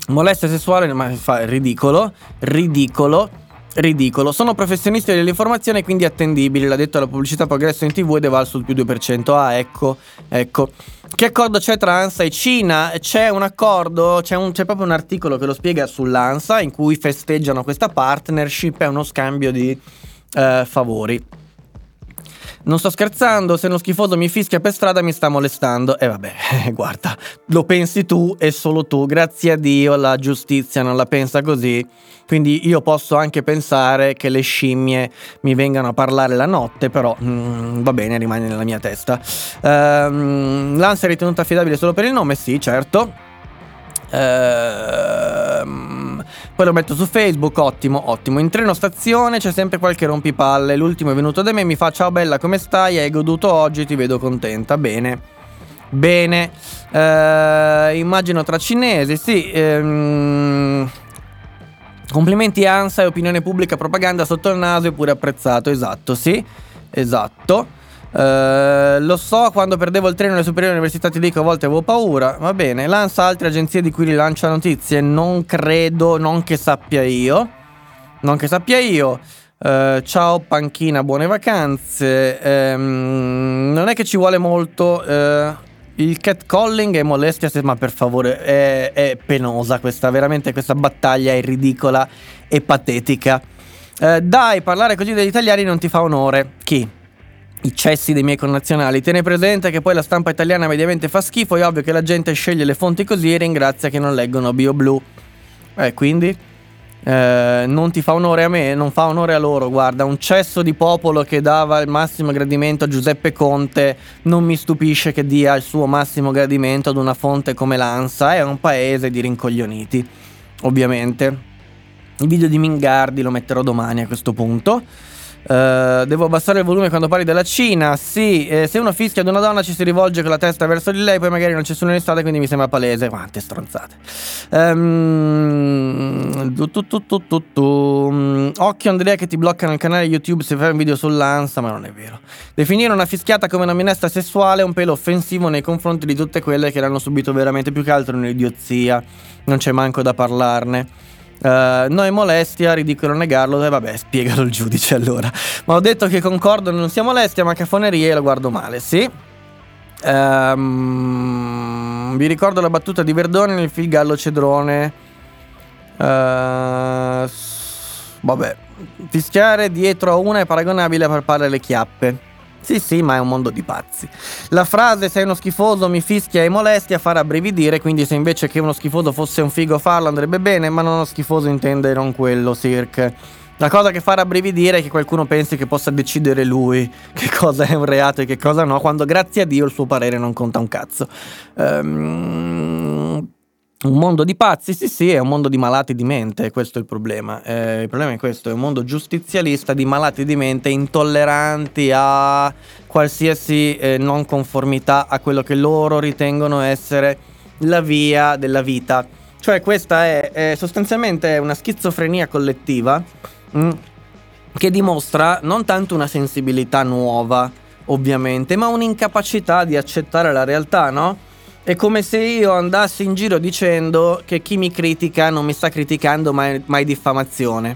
molestia sessuale, ma fa ridicolo, ridicolo ridicolo. Sono professionisti dell'informazione, quindi attendibili. L'ha detto la pubblicità progresso in tv ed è valso il più 2%. Ah, ecco, ecco. Che accordo c'è tra ANSA e Cina? C'è un accordo, c'è, un, c'è proprio un articolo che lo spiega sull'ANSA in cui festeggiano questa partnership e uno scambio di eh, favori. Non sto scherzando, se uno schifoso mi fischia per strada mi sta molestando. E vabbè, <laughs> guarda, lo pensi tu e solo tu. Grazie a Dio la giustizia non la pensa così. Quindi io posso anche pensare che le scimmie mi vengano a parlare la notte, però mm, va bene, rimane nella mia testa. Ehm, L'ANSA è ritenuta affidabile solo per il nome? Sì, certo. Ehm, poi lo metto su Facebook, ottimo, ottimo. In treno stazione c'è sempre qualche rompipalle. L'ultimo è venuto da me, mi fa ciao bella, come stai? Hai goduto oggi? Ti vedo contenta. Bene. Bene. Ehm, immagino tra cinesi, sì. Ehm, complimenti ANSA e opinione pubblica, propaganda sotto il naso eppure apprezzato. Esatto, sì. Esatto. Uh, lo so, quando perdevo il treno alle superiori università ti dico a volte avevo paura. Va bene, lanza altre agenzie di cui rilancia notizie. Non credo, non che sappia io. Non che sappia io. Uh, ciao panchina, buone vacanze. Um, non è che ci vuole molto. Uh, il catcalling è molestia, ma per favore, è, è, penosa questa, veramente questa battaglia è ridicola e patetica. dai, parlare così degli italiani non ti fa onore. Chi? I cessi dei miei connazionali. Tiene presente che poi la stampa italiana mediamente fa schifo, è ovvio che la gente sceglie le fonti così e ringrazia che non leggono BioBlue. Eh, quindi eh, non ti fa onore a me, non fa onore a loro. Guarda, un cesso di popolo che dava il massimo gradimento a Giuseppe Conte non mi stupisce che dia il suo massimo gradimento ad una fonte come l'ANSA. È un paese di rincoglioniti, ovviamente. Il video di Mingardi lo metterò domani a questo punto. Uh, devo abbassare il volume quando parli della Cina. Sì, eh, se uno fischia ad una donna ci si rivolge con la testa verso di lei, poi magari non c'è nessuno in estate, quindi mi sembra palese. Quante stronzate. Um, tu, tu, tu, Occhio Andrea che ti bloccano il canale YouTube se fai un video sull'ansa, ma non è vero. Definire una fischiata come una minestra sessuale è un pelo offensivo nei confronti di tutte quelle che l'hanno subito veramente più che altro un'idiozia. Non c'è manco da parlarne. Uh, no è molestia, ridicolo negarlo, e vabbè, spiegalo il giudice allora. Ma ho detto che concordo, non sia molestia, ma cafoneria e lo guardo male, sì. Um, vi ricordo la battuta di Verdone nel film Gallo Cedrone. Uh, vabbè, fischiare dietro a una è paragonabile a palpare le chiappe. Sì, sì, ma è un mondo di pazzi. La frase sei uno schifoso, mi fischia e molestia farà brividire, quindi se invece che uno schifoso fosse un figo farlo andrebbe bene, ma non uno schifoso intende non quello, Sirk. La cosa che fa rabbrividire è che qualcuno pensi che possa decidere lui che cosa è un reato e che cosa no, quando grazie a Dio il suo parere non conta un cazzo. Um, un mondo di pazzi, sì sì, è un mondo di malati di mente, questo è il problema. Eh, il problema è questo, è un mondo giustizialista di malati di mente intolleranti a qualsiasi eh, non conformità a quello che loro ritengono essere la via della vita. Cioè questa è, è sostanzialmente una schizofrenia collettiva mh, mm, che dimostra non tanto una sensibilità nuova, ovviamente, ma un'incapacità di accettare la realtà, no? È come se io andassi in giro dicendo che chi mi critica non mi sta criticando ma è, ma è diffamazione.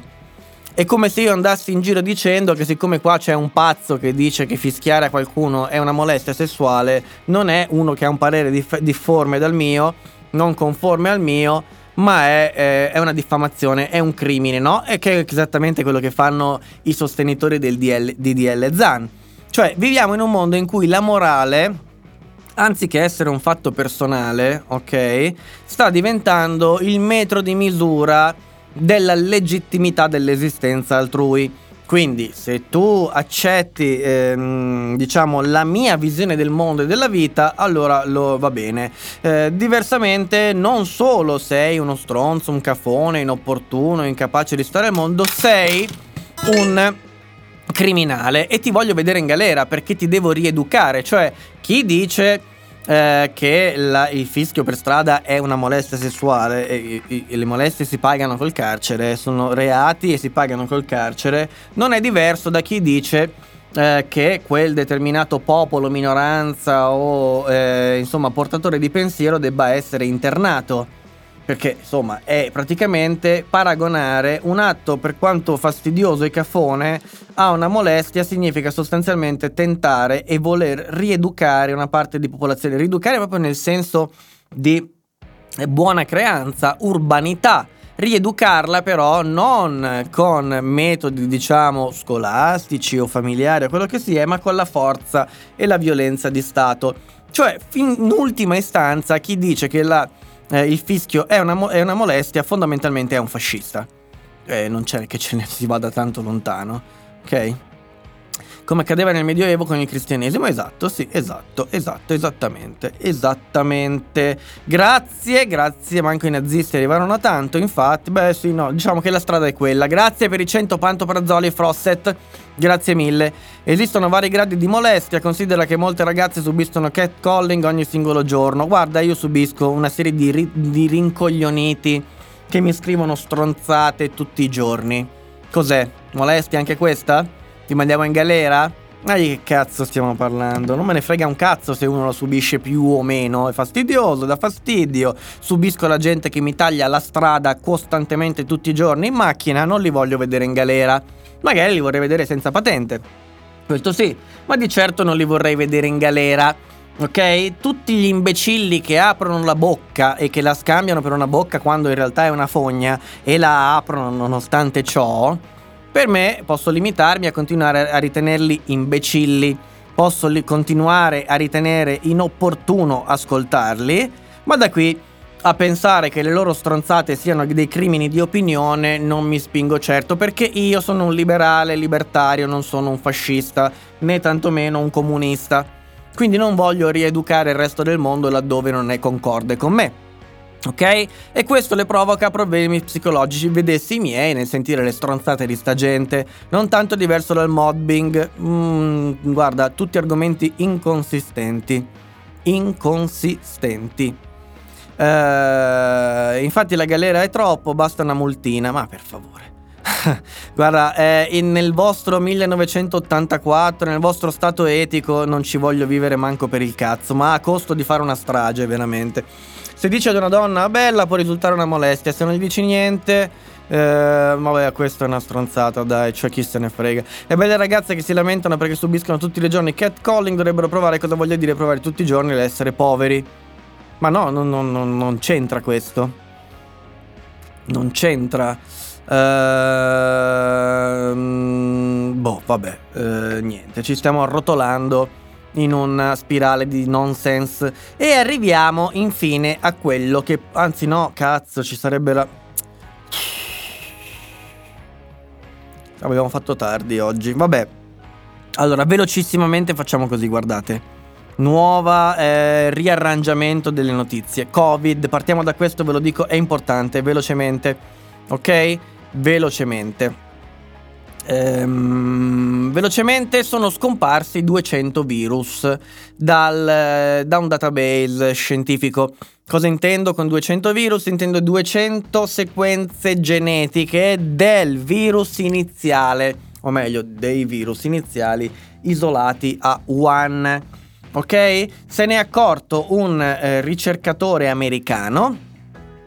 È come se io andassi in giro dicendo che siccome qua c'è un pazzo che dice che fischiare a qualcuno è una molestia sessuale, non è uno che ha un parere dif- difforme dal mio, non conforme al mio, ma è, è, è una diffamazione, è un crimine, no? E che è esattamente quello che fanno i sostenitori del DL, DDL Zan. Cioè, viviamo in un mondo in cui la morale, anziché essere un fatto personale, ok, sta diventando il metro di misura della legittimità dell'esistenza altrui. Quindi, se tu accetti, ehm, diciamo, la mia visione del mondo e della vita, allora lo va bene. Eh, diversamente, non solo sei uno stronzo, un cafone, inopportuno, incapace di stare al mondo, sei un criminale e ti voglio vedere in galera perché ti devo rieducare. Cioè, chi dice eh, che la, il fischio per strada è una molestia sessuale e, e, e, le molestie si pagano col carcere, sono reati e si pagano col carcere, non è diverso da chi dice eh, che quel determinato popolo, minoranza o eh, insomma portatore di pensiero debba essere internato perché insomma è praticamente paragonare un atto per quanto fastidioso e cafone a una molestia significa sostanzialmente tentare e voler rieducare una parte di popolazione, rieducare proprio nel senso di buona creanza, urbanità, rieducarla però non con metodi diciamo scolastici o familiari o quello che sia, ma con la forza e la violenza di Stato. Cioè, in ultima istanza, chi dice che la eh, il fischio è una, è una, molestia, fondamentalmente è un fascista. Eh, non c'è che ce ne si vada tanto lontano, ok? Come accadeva nel Medioevo con il cristianesimo, esatto, sì, esatto, esatto, esattamente, esattamente. Grazie, grazie, manco i nazisti arrivarono a tanto, infatti, beh sì, no, diciamo che la strada è quella. Grazie per i 100 pantoprazzoli Frosset, grazie mille. Esistono vari gradi di molestia, considera che molte ragazze subiscono catcalling ogni singolo giorno. Guarda, io subisco una serie di, ri- di rincoglioniti che mi scrivono stronzate tutti i giorni. Cos'è? Molestia anche questa? Ti mandiamo in galera? Ma di che cazzo stiamo parlando? Non me ne frega un cazzo se uno lo subisce più o meno. È fastidioso, da fastidio. Subisco la gente che mi taglia la strada costantemente tutti i giorni in macchina. Non li voglio vedere in galera. Magari li vorrei vedere senza patente. Questo sì, ma di certo non li vorrei vedere in galera. Ok? Tutti gli imbecilli che aprono la bocca e che la scambiano per una bocca quando in realtà è una fogna e la aprono nonostante ciò per me posso limitarmi a continuare a ritenerli imbecilli, posso continuare a ritenere inopportuno ascoltarli, ma da qui a pensare che le loro stronzate siano dei crimini di opinione non mi spingo certo perché io sono un liberale libertario, non sono un fascista né tantomeno un comunista. Quindi non voglio rieducare il resto del mondo laddove non è concorde con me. Ok? E questo le provoca problemi psicologici, vedessi i miei nel sentire le stronzate di sta gente, non tanto diverso dal mobbing, mm, guarda, tutti argomenti inconsistenti. Inconsistenti. Uh, infatti la galera è troppo, basta una multina, ma per favore. <laughs> Guarda, eh, nel vostro 1984, nel vostro stato etico, non ci voglio vivere manco per il cazzo, ma a costo di fare una strage, veramente. Se dici ad una donna bella può risultare una molestia, se non gli dici niente, eh, vabbè, questa è una stronzata, dai, cioè chi se ne frega. Le belle ragazze che si lamentano perché subiscono tutti i giorni catcalling dovrebbero provare cosa voglia dire provare tutti i giorni l'essere poveri. Ma no, non, non, non, non c'entra questo. Non c'entra. Ehm, boh, vabbè, uh, niente, ci stiamo arrotolando in una spirale di nonsense e arriviamo infine a quello che anzi no, cazzo, ci sarebbe la Abbiamo fatto tardi oggi. Vabbè. Allora, velocissimamente facciamo così, guardate. Nuova eh, riarrangiamento delle notizie. Covid, partiamo da questo, ve lo dico, è importante, velocemente. Ok? Velocemente. Ehm, velocemente sono scomparsi 200 virus dal, da un database scientifico. Cosa intendo con 200 virus? Intendo 200 sequenze genetiche del virus iniziale, o meglio, dei virus iniziali isolati a Wuhan. Ok? Se ne è accorto un eh, ricercatore americano,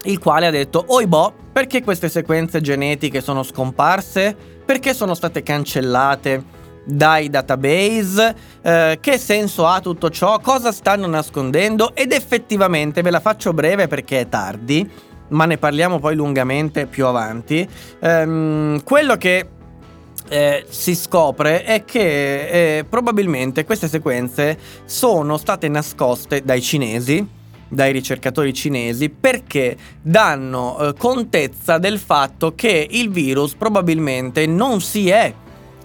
il quale ha detto: Oi boh, perché queste sequenze genetiche sono scomparse? Perché sono state cancellate dai database, eh, che senso ha tutto ciò, cosa stanno nascondendo ed effettivamente ve la faccio breve perché è tardi. ma ne parliamo poi lungamente più avanti. Ehm, quello che eh, si scopre è che eh, probabilmente queste sequenze sono state nascoste dai cinesi dai ricercatori cinesi perché danno eh, contezza del fatto che il virus probabilmente non si è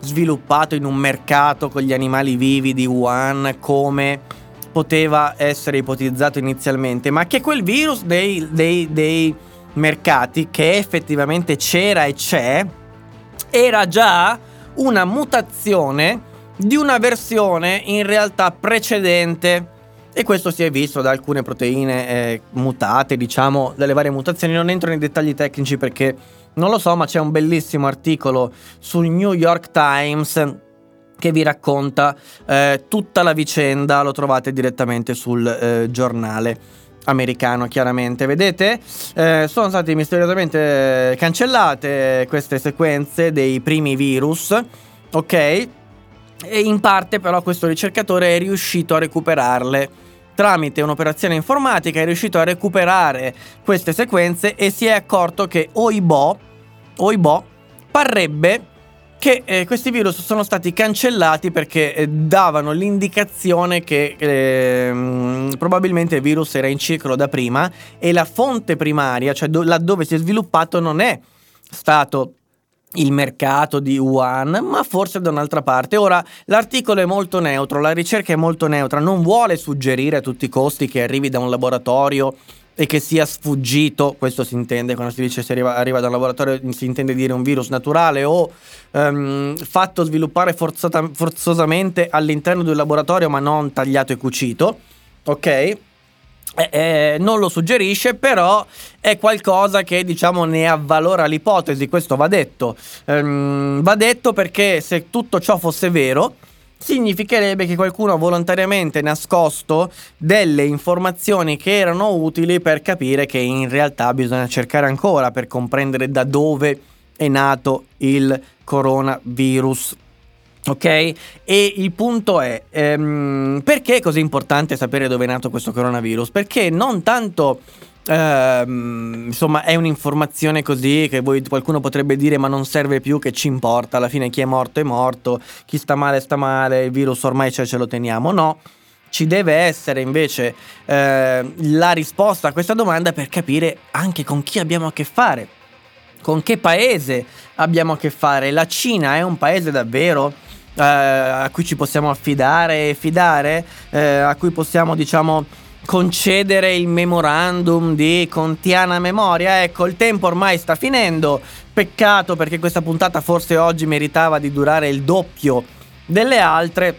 sviluppato in un mercato con gli animali vivi di Wuhan come poteva essere ipotizzato inizialmente, ma che quel virus dei, dei, dei mercati che effettivamente c'era e c'è era già una mutazione di una versione in realtà precedente e questo si è visto da alcune proteine eh, mutate, diciamo, dalle varie mutazioni. Non entro nei dettagli tecnici perché non lo so, ma c'è un bellissimo articolo sul New York Times che vi racconta eh, tutta la vicenda, lo trovate direttamente sul eh, giornale americano chiaramente. Vedete? Eh, sono state misteriosamente cancellate queste sequenze dei primi virus ok? E in parte però questo ricercatore è riuscito a recuperarle tramite un'operazione informatica è riuscito a recuperare queste sequenze e si è accorto che oibò, oibò parrebbe che eh, questi virus sono stati cancellati perché eh, davano l'indicazione che eh, probabilmente il virus era in circolo da prima e la fonte primaria, cioè do- laddove si è sviluppato, non è stato il mercato di Wuhan, ma forse da un'altra parte. Ora, l'articolo è molto neutro, la ricerca è molto neutra, non vuole suggerire a tutti i costi che arrivi da un laboratorio e che sia sfuggito, questo si intende quando si dice se arriva, arriva da un laboratorio, si intende dire un virus naturale o um, fatto sviluppare forzata, forzosamente all'interno di un laboratorio ma non tagliato e cucito, ok? Eh, eh, non lo suggerisce, però è qualcosa che diciamo ne avvalora l'ipotesi, questo va detto. Ehm, va detto perché se tutto ciò fosse vero, significherebbe che qualcuno ha volontariamente nascosto delle informazioni che erano utili per capire che in realtà bisogna cercare ancora per comprendere da dove è nato il coronavirus. Ok? E il punto è, ehm, perché è così importante sapere dove è nato questo coronavirus? Perché non tanto... Ehm, insomma, è un'informazione così che voi, qualcuno potrebbe dire: Ma non serve più, che ci importa. Alla fine, chi è morto è morto, chi sta male sta male. Il virus ormai ce, ce lo teniamo. No, ci deve essere invece eh, la risposta a questa domanda per capire anche con chi abbiamo a che fare, con che paese abbiamo a che fare. La Cina è un paese davvero eh, a cui ci possiamo affidare e fidare, eh, a cui possiamo, diciamo, concedere il memorandum di contiana memoria. Ecco, il tempo ormai sta finendo. Peccato perché questa puntata forse oggi meritava di durare il doppio delle altre.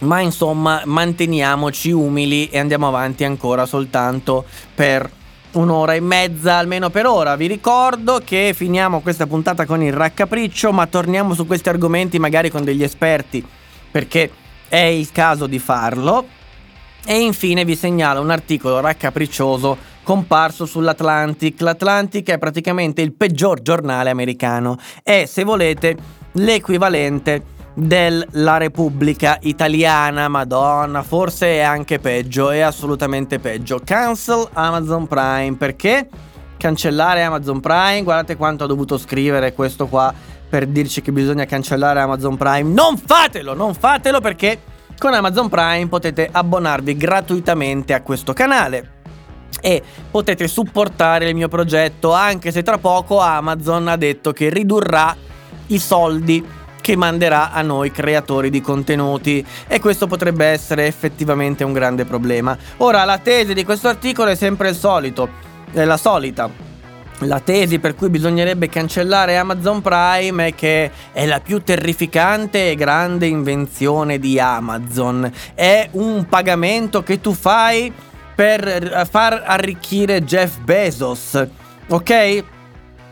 Ma insomma, manteniamoci umili e andiamo avanti ancora soltanto per un'ora e mezza almeno per ora. Vi ricordo che finiamo questa puntata con il raccapriccio, ma torniamo su questi argomenti magari con degli esperti, perché è il caso di farlo. E infine vi segnalo un articolo raccapriccioso comparso sull'Atlantic. L'Atlantic è praticamente il peggior giornale americano. È, se volete, l'equivalente della Repubblica Italiana, madonna, forse è anche peggio, è assolutamente peggio. Cancel Amazon Prime, perché? Cancellare Amazon Prime, guardate quanto ho dovuto scrivere questo qua per dirci che bisogna cancellare Amazon Prime. Non fatelo, non fatelo perché con Amazon Prime potete abbonarvi gratuitamente a questo canale e potete supportare il mio progetto anche se tra poco Amazon ha detto che ridurrà i soldi che manderà a noi creatori di contenuti e questo potrebbe essere effettivamente un grande problema. Ora la tesi di questo articolo è sempre il solito, è la solita. La tesi per cui bisognerebbe cancellare Amazon Prime è che è la più terrificante e grande invenzione di Amazon. È un pagamento che tu fai per far arricchire Jeff Bezos. Ok?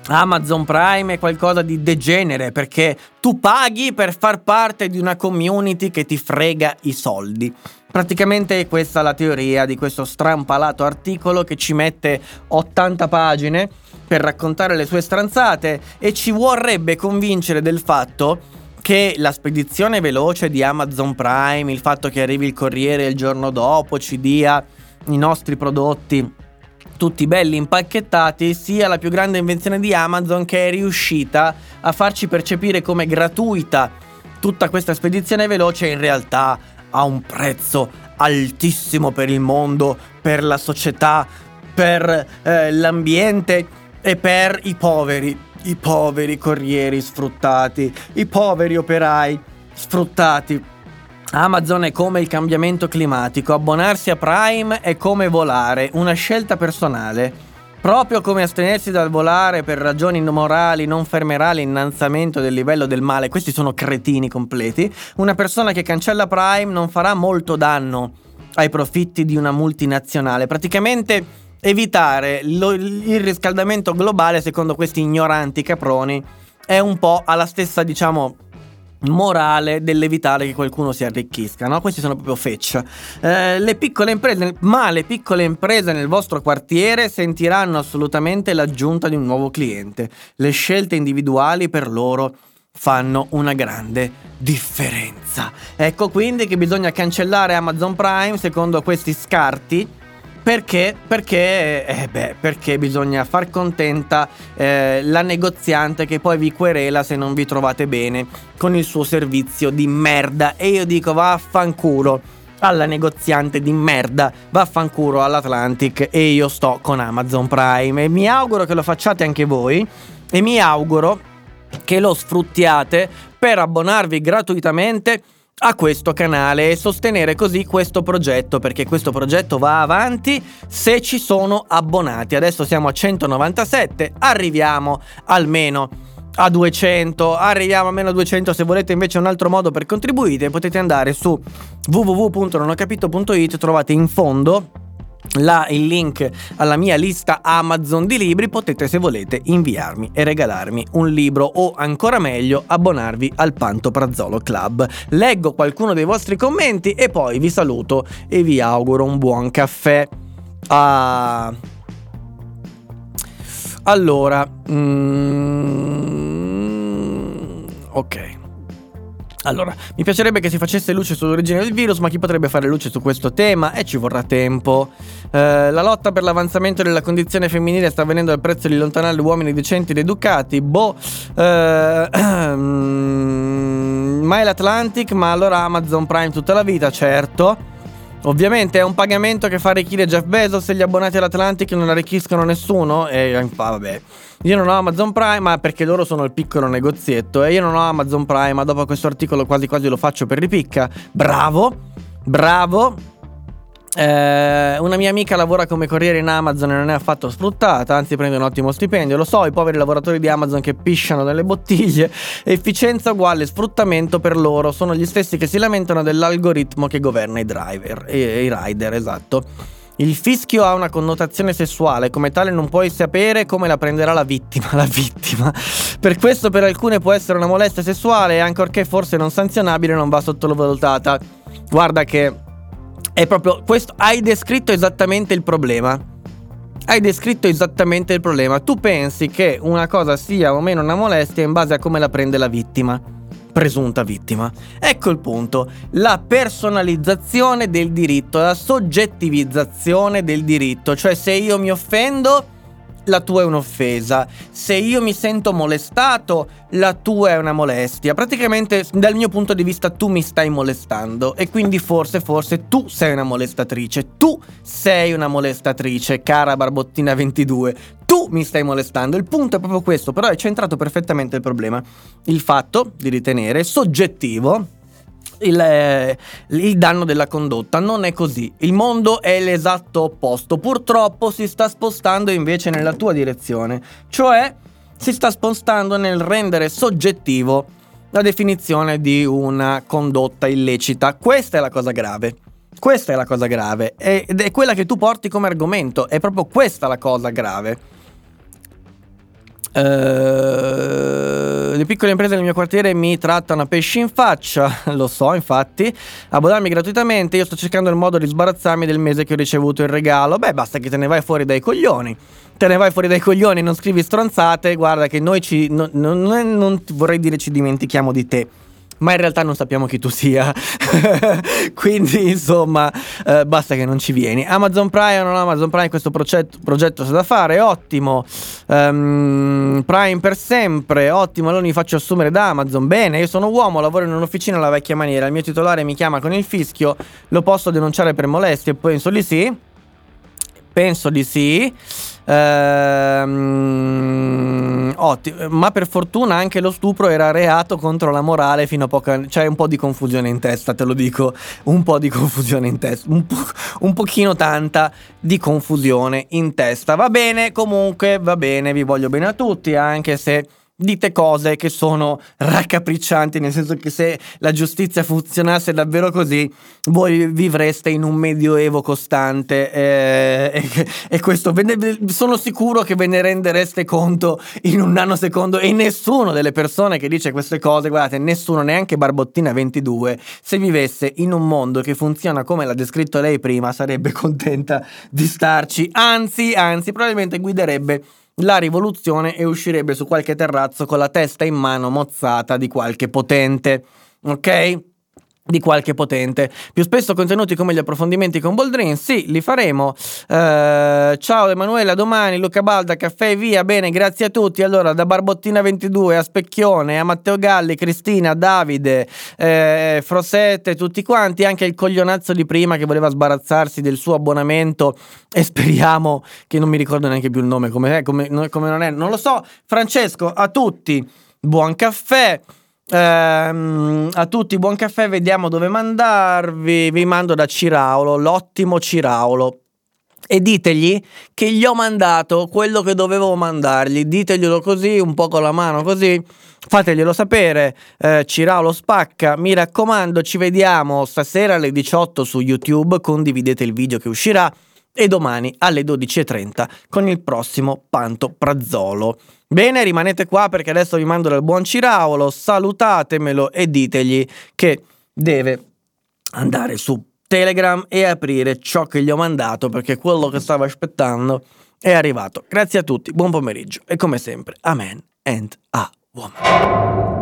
Amazon Prime è qualcosa di degenere perché tu paghi per far parte di una community che ti frega i soldi. Praticamente è questa la teoria di questo strampalato articolo che ci mette 80 pagine per raccontare le sue stranzate e ci vorrebbe convincere del fatto che la spedizione veloce di Amazon Prime, il fatto che arrivi il corriere il giorno dopo, ci dia i nostri prodotti tutti belli impacchettati, sia la più grande invenzione di Amazon che è riuscita a farci percepire come gratuita tutta questa spedizione veloce in realtà ha un prezzo altissimo per il mondo, per la società, per eh, l'ambiente e per i poveri, i poveri corrieri sfruttati, i poveri operai sfruttati. Amazon è come il cambiamento climatico, abbonarsi a Prime è come volare, una scelta personale. Proprio come astenersi dal volare per ragioni morali non fermerà l'innalzamento del livello del male, questi sono cretini completi, una persona che cancella Prime non farà molto danno ai profitti di una multinazionale. Praticamente evitare lo, il riscaldamento globale, secondo questi ignoranti caproni, è un po' alla stessa, diciamo, morale dell'evitare che qualcuno si arricchisca, no? Questi sono proprio fetch. Eh, le piccole imprese, ma le piccole imprese nel vostro quartiere sentiranno assolutamente l'aggiunta di un nuovo cliente. Le scelte individuali per loro fanno una grande differenza. Ecco quindi che bisogna cancellare Amazon Prime secondo questi scarti. Perché? Perché, eh beh, perché bisogna far contenta eh, la negoziante che poi vi querela se non vi trovate bene con il suo servizio di merda. E io dico vaffanculo alla negoziante di merda, vaffanculo all'Atlantic e io sto con Amazon Prime. E mi auguro che lo facciate anche voi. E mi auguro che lo sfruttiate per abbonarvi gratuitamente a questo canale e sostenere così questo progetto perché questo progetto va avanti se ci sono abbonati. Adesso siamo a 197, arriviamo almeno a 200, arriviamo a 200 se volete invece un altro modo per contribuire potete andare su www.nonhocapito.it trovate in fondo la, il link alla mia lista Amazon di libri, potete se volete inviarmi e regalarmi un libro o ancora meglio abbonarvi al Pantoprazzolo Club. Leggo qualcuno dei vostri commenti e poi vi saluto e vi auguro un buon caffè. Ah. Allora, mm, ok. Allora, mi piacerebbe che si facesse luce sull'origine del virus, ma chi potrebbe fare luce su questo tema? E ci vorrà tempo. Eh, la lotta per l'avanzamento della condizione femminile sta avvenendo al prezzo di allontanare uomini decenti ed educati. Boh, eh, <clears throat> mai l'Atlantic, ma allora Amazon Prime tutta la vita, certo. Ovviamente è un pagamento che fa arricchire Jeff Bezos e gli abbonati all'Atlantic non arricchiscono nessuno. E ah, vabbè. Io non ho Amazon Prime, perché loro sono il piccolo negozietto. E io non ho Amazon Prime, ma dopo questo articolo quasi quasi lo faccio per ripicca. Bravo, bravo. Eh, una mia amica lavora come corriere in Amazon e non è affatto sfruttata, anzi prende un ottimo stipendio. Lo so, i poveri lavoratori di Amazon che pisciano nelle bottiglie. Efficienza uguale sfruttamento per loro. Sono gli stessi che si lamentano dell'algoritmo che governa i driver e i rider, esatto. Il fischio ha una connotazione sessuale, come tale non puoi sapere come la prenderà la vittima. <laughs> La vittima. Per questo per alcune può essere una molestia sessuale e ancorché forse non sanzionabile non va sottovalutata. Guarda che è proprio questo. Hai descritto esattamente il problema. Hai descritto esattamente il problema. Tu pensi che una cosa sia o meno una molestia in base a come la prende la vittima. Presunta vittima. Ecco il punto. La personalizzazione del diritto, la soggettivizzazione del diritto. Cioè se io mi offendo la tua è un'offesa. Se io mi sento molestato, la tua è una molestia. Praticamente, dal mio punto di vista, tu mi stai molestando. E quindi forse, forse tu sei una molestatrice. Tu sei una molestatrice, cara Barbottina 22. Tu mi stai molestando. Il punto è proprio questo, però è centrato perfettamente il problema. Il fatto di ritenere soggettivo il, eh, il, danno della condotta. Non è così. Il mondo è l'esatto opposto. Purtroppo si sta spostando invece nella tua direzione. Cioè si sta spostando nel rendere soggettivo la definizione di una condotta illecita. Questa è la cosa grave. Questa è la cosa grave. Ed è quella che tu porti come argomento. È proprio questa la cosa grave. Uh, le piccole imprese del mio quartiere mi trattano a pesci in faccia, <laughs> lo so infatti, abbonarmi gratuitamente, io sto cercando il modo di sbarazzarmi del mese che ho ricevuto il regalo, beh basta che te ne vai fuori dai coglioni, te ne vai fuori dai coglioni, non scrivi stronzate, guarda che noi ci, non, non, non vorrei dire ci dimentichiamo di te, ma in realtà non sappiamo chi tu sia. <laughs> Quindi, insomma, eh, basta che non ci vieni. Amazon Prime o non Amazon Prime, questo progetto, progetto da fare, ottimo. Um, Prime per sempre, ottimo. Allora mi faccio assumere da Amazon. Bene, io sono uomo, lavoro in un'officina alla vecchia maniera. Il mio titolare mi chiama con il fischio, lo posso denunciare per molestie? Penso di sì. Penso di sì. Ehm, ottimo, ma per fortuna anche lo stupro era reato contro la morale fino a poco. C'è cioè un po' di confusione in testa, te lo dico. Un po' di confusione in testa. Un, po- un pochino tanta di confusione in testa. Va bene, comunque, va bene, vi voglio bene a tutti, anche se dite cose che sono raccapriccianti, nel senso che se la giustizia funzionasse davvero così, voi vivreste in un medioevo costante eh, e, e, questo ne, sono sicuro che ve ne rendereste conto in un nanosecondo e nessuno delle persone che dice queste cose, guardate, nessuno, neanche Barbottina 22, se vivesse in un mondo che funziona come l'ha descritto lei prima, sarebbe contenta di starci, anzi, anzi, probabilmente guiderebbe la rivoluzione e uscirebbe su qualche terrazzo con la testa in mano mozzata di qualche potente. Ok? Di qualche potente. Più spesso contenuti come gli approfondimenti con Boldrin, sì, li faremo. Uh, ciao Emanuela, domani, Luca Balda, caffè via. Bene, grazie a tutti. Allora, da Barbottina22 a Specchione, a Matteo Galli, Cristina, Davide, eh, Frosette, tutti quanti, anche il coglionazzo di prima che voleva sbarazzarsi del suo abbonamento e speriamo che non mi ricordo neanche più il nome, come, come, come non è, non lo so. Francesco, a tutti, buon caffè. Ehm, a tutti buon caffè, vediamo dove mandarvi. Vi mando da Ciraulo, l'ottimo Ciraulo. E ditegli che gli ho mandato quello che dovevo mandargli. Diteglielo così, un po' con la mano così. Fateglielo sapere. Eh, Ciraulo spacca. Mi raccomando, ci vediamo stasera alle 18 su YouTube. Condividete il video che uscirà. E domani alle 12.30 con il prossimo Panto Prazzolo. Bene, rimanete qua perché adesso vi mando dal buon Ciraulo, salutatemelo e ditegli che deve andare su Telegram e aprire ciò che gli ho mandato perché quello che stava aspettando è arrivato. Grazie a tutti, buon pomeriggio e come sempre, amen and a woman.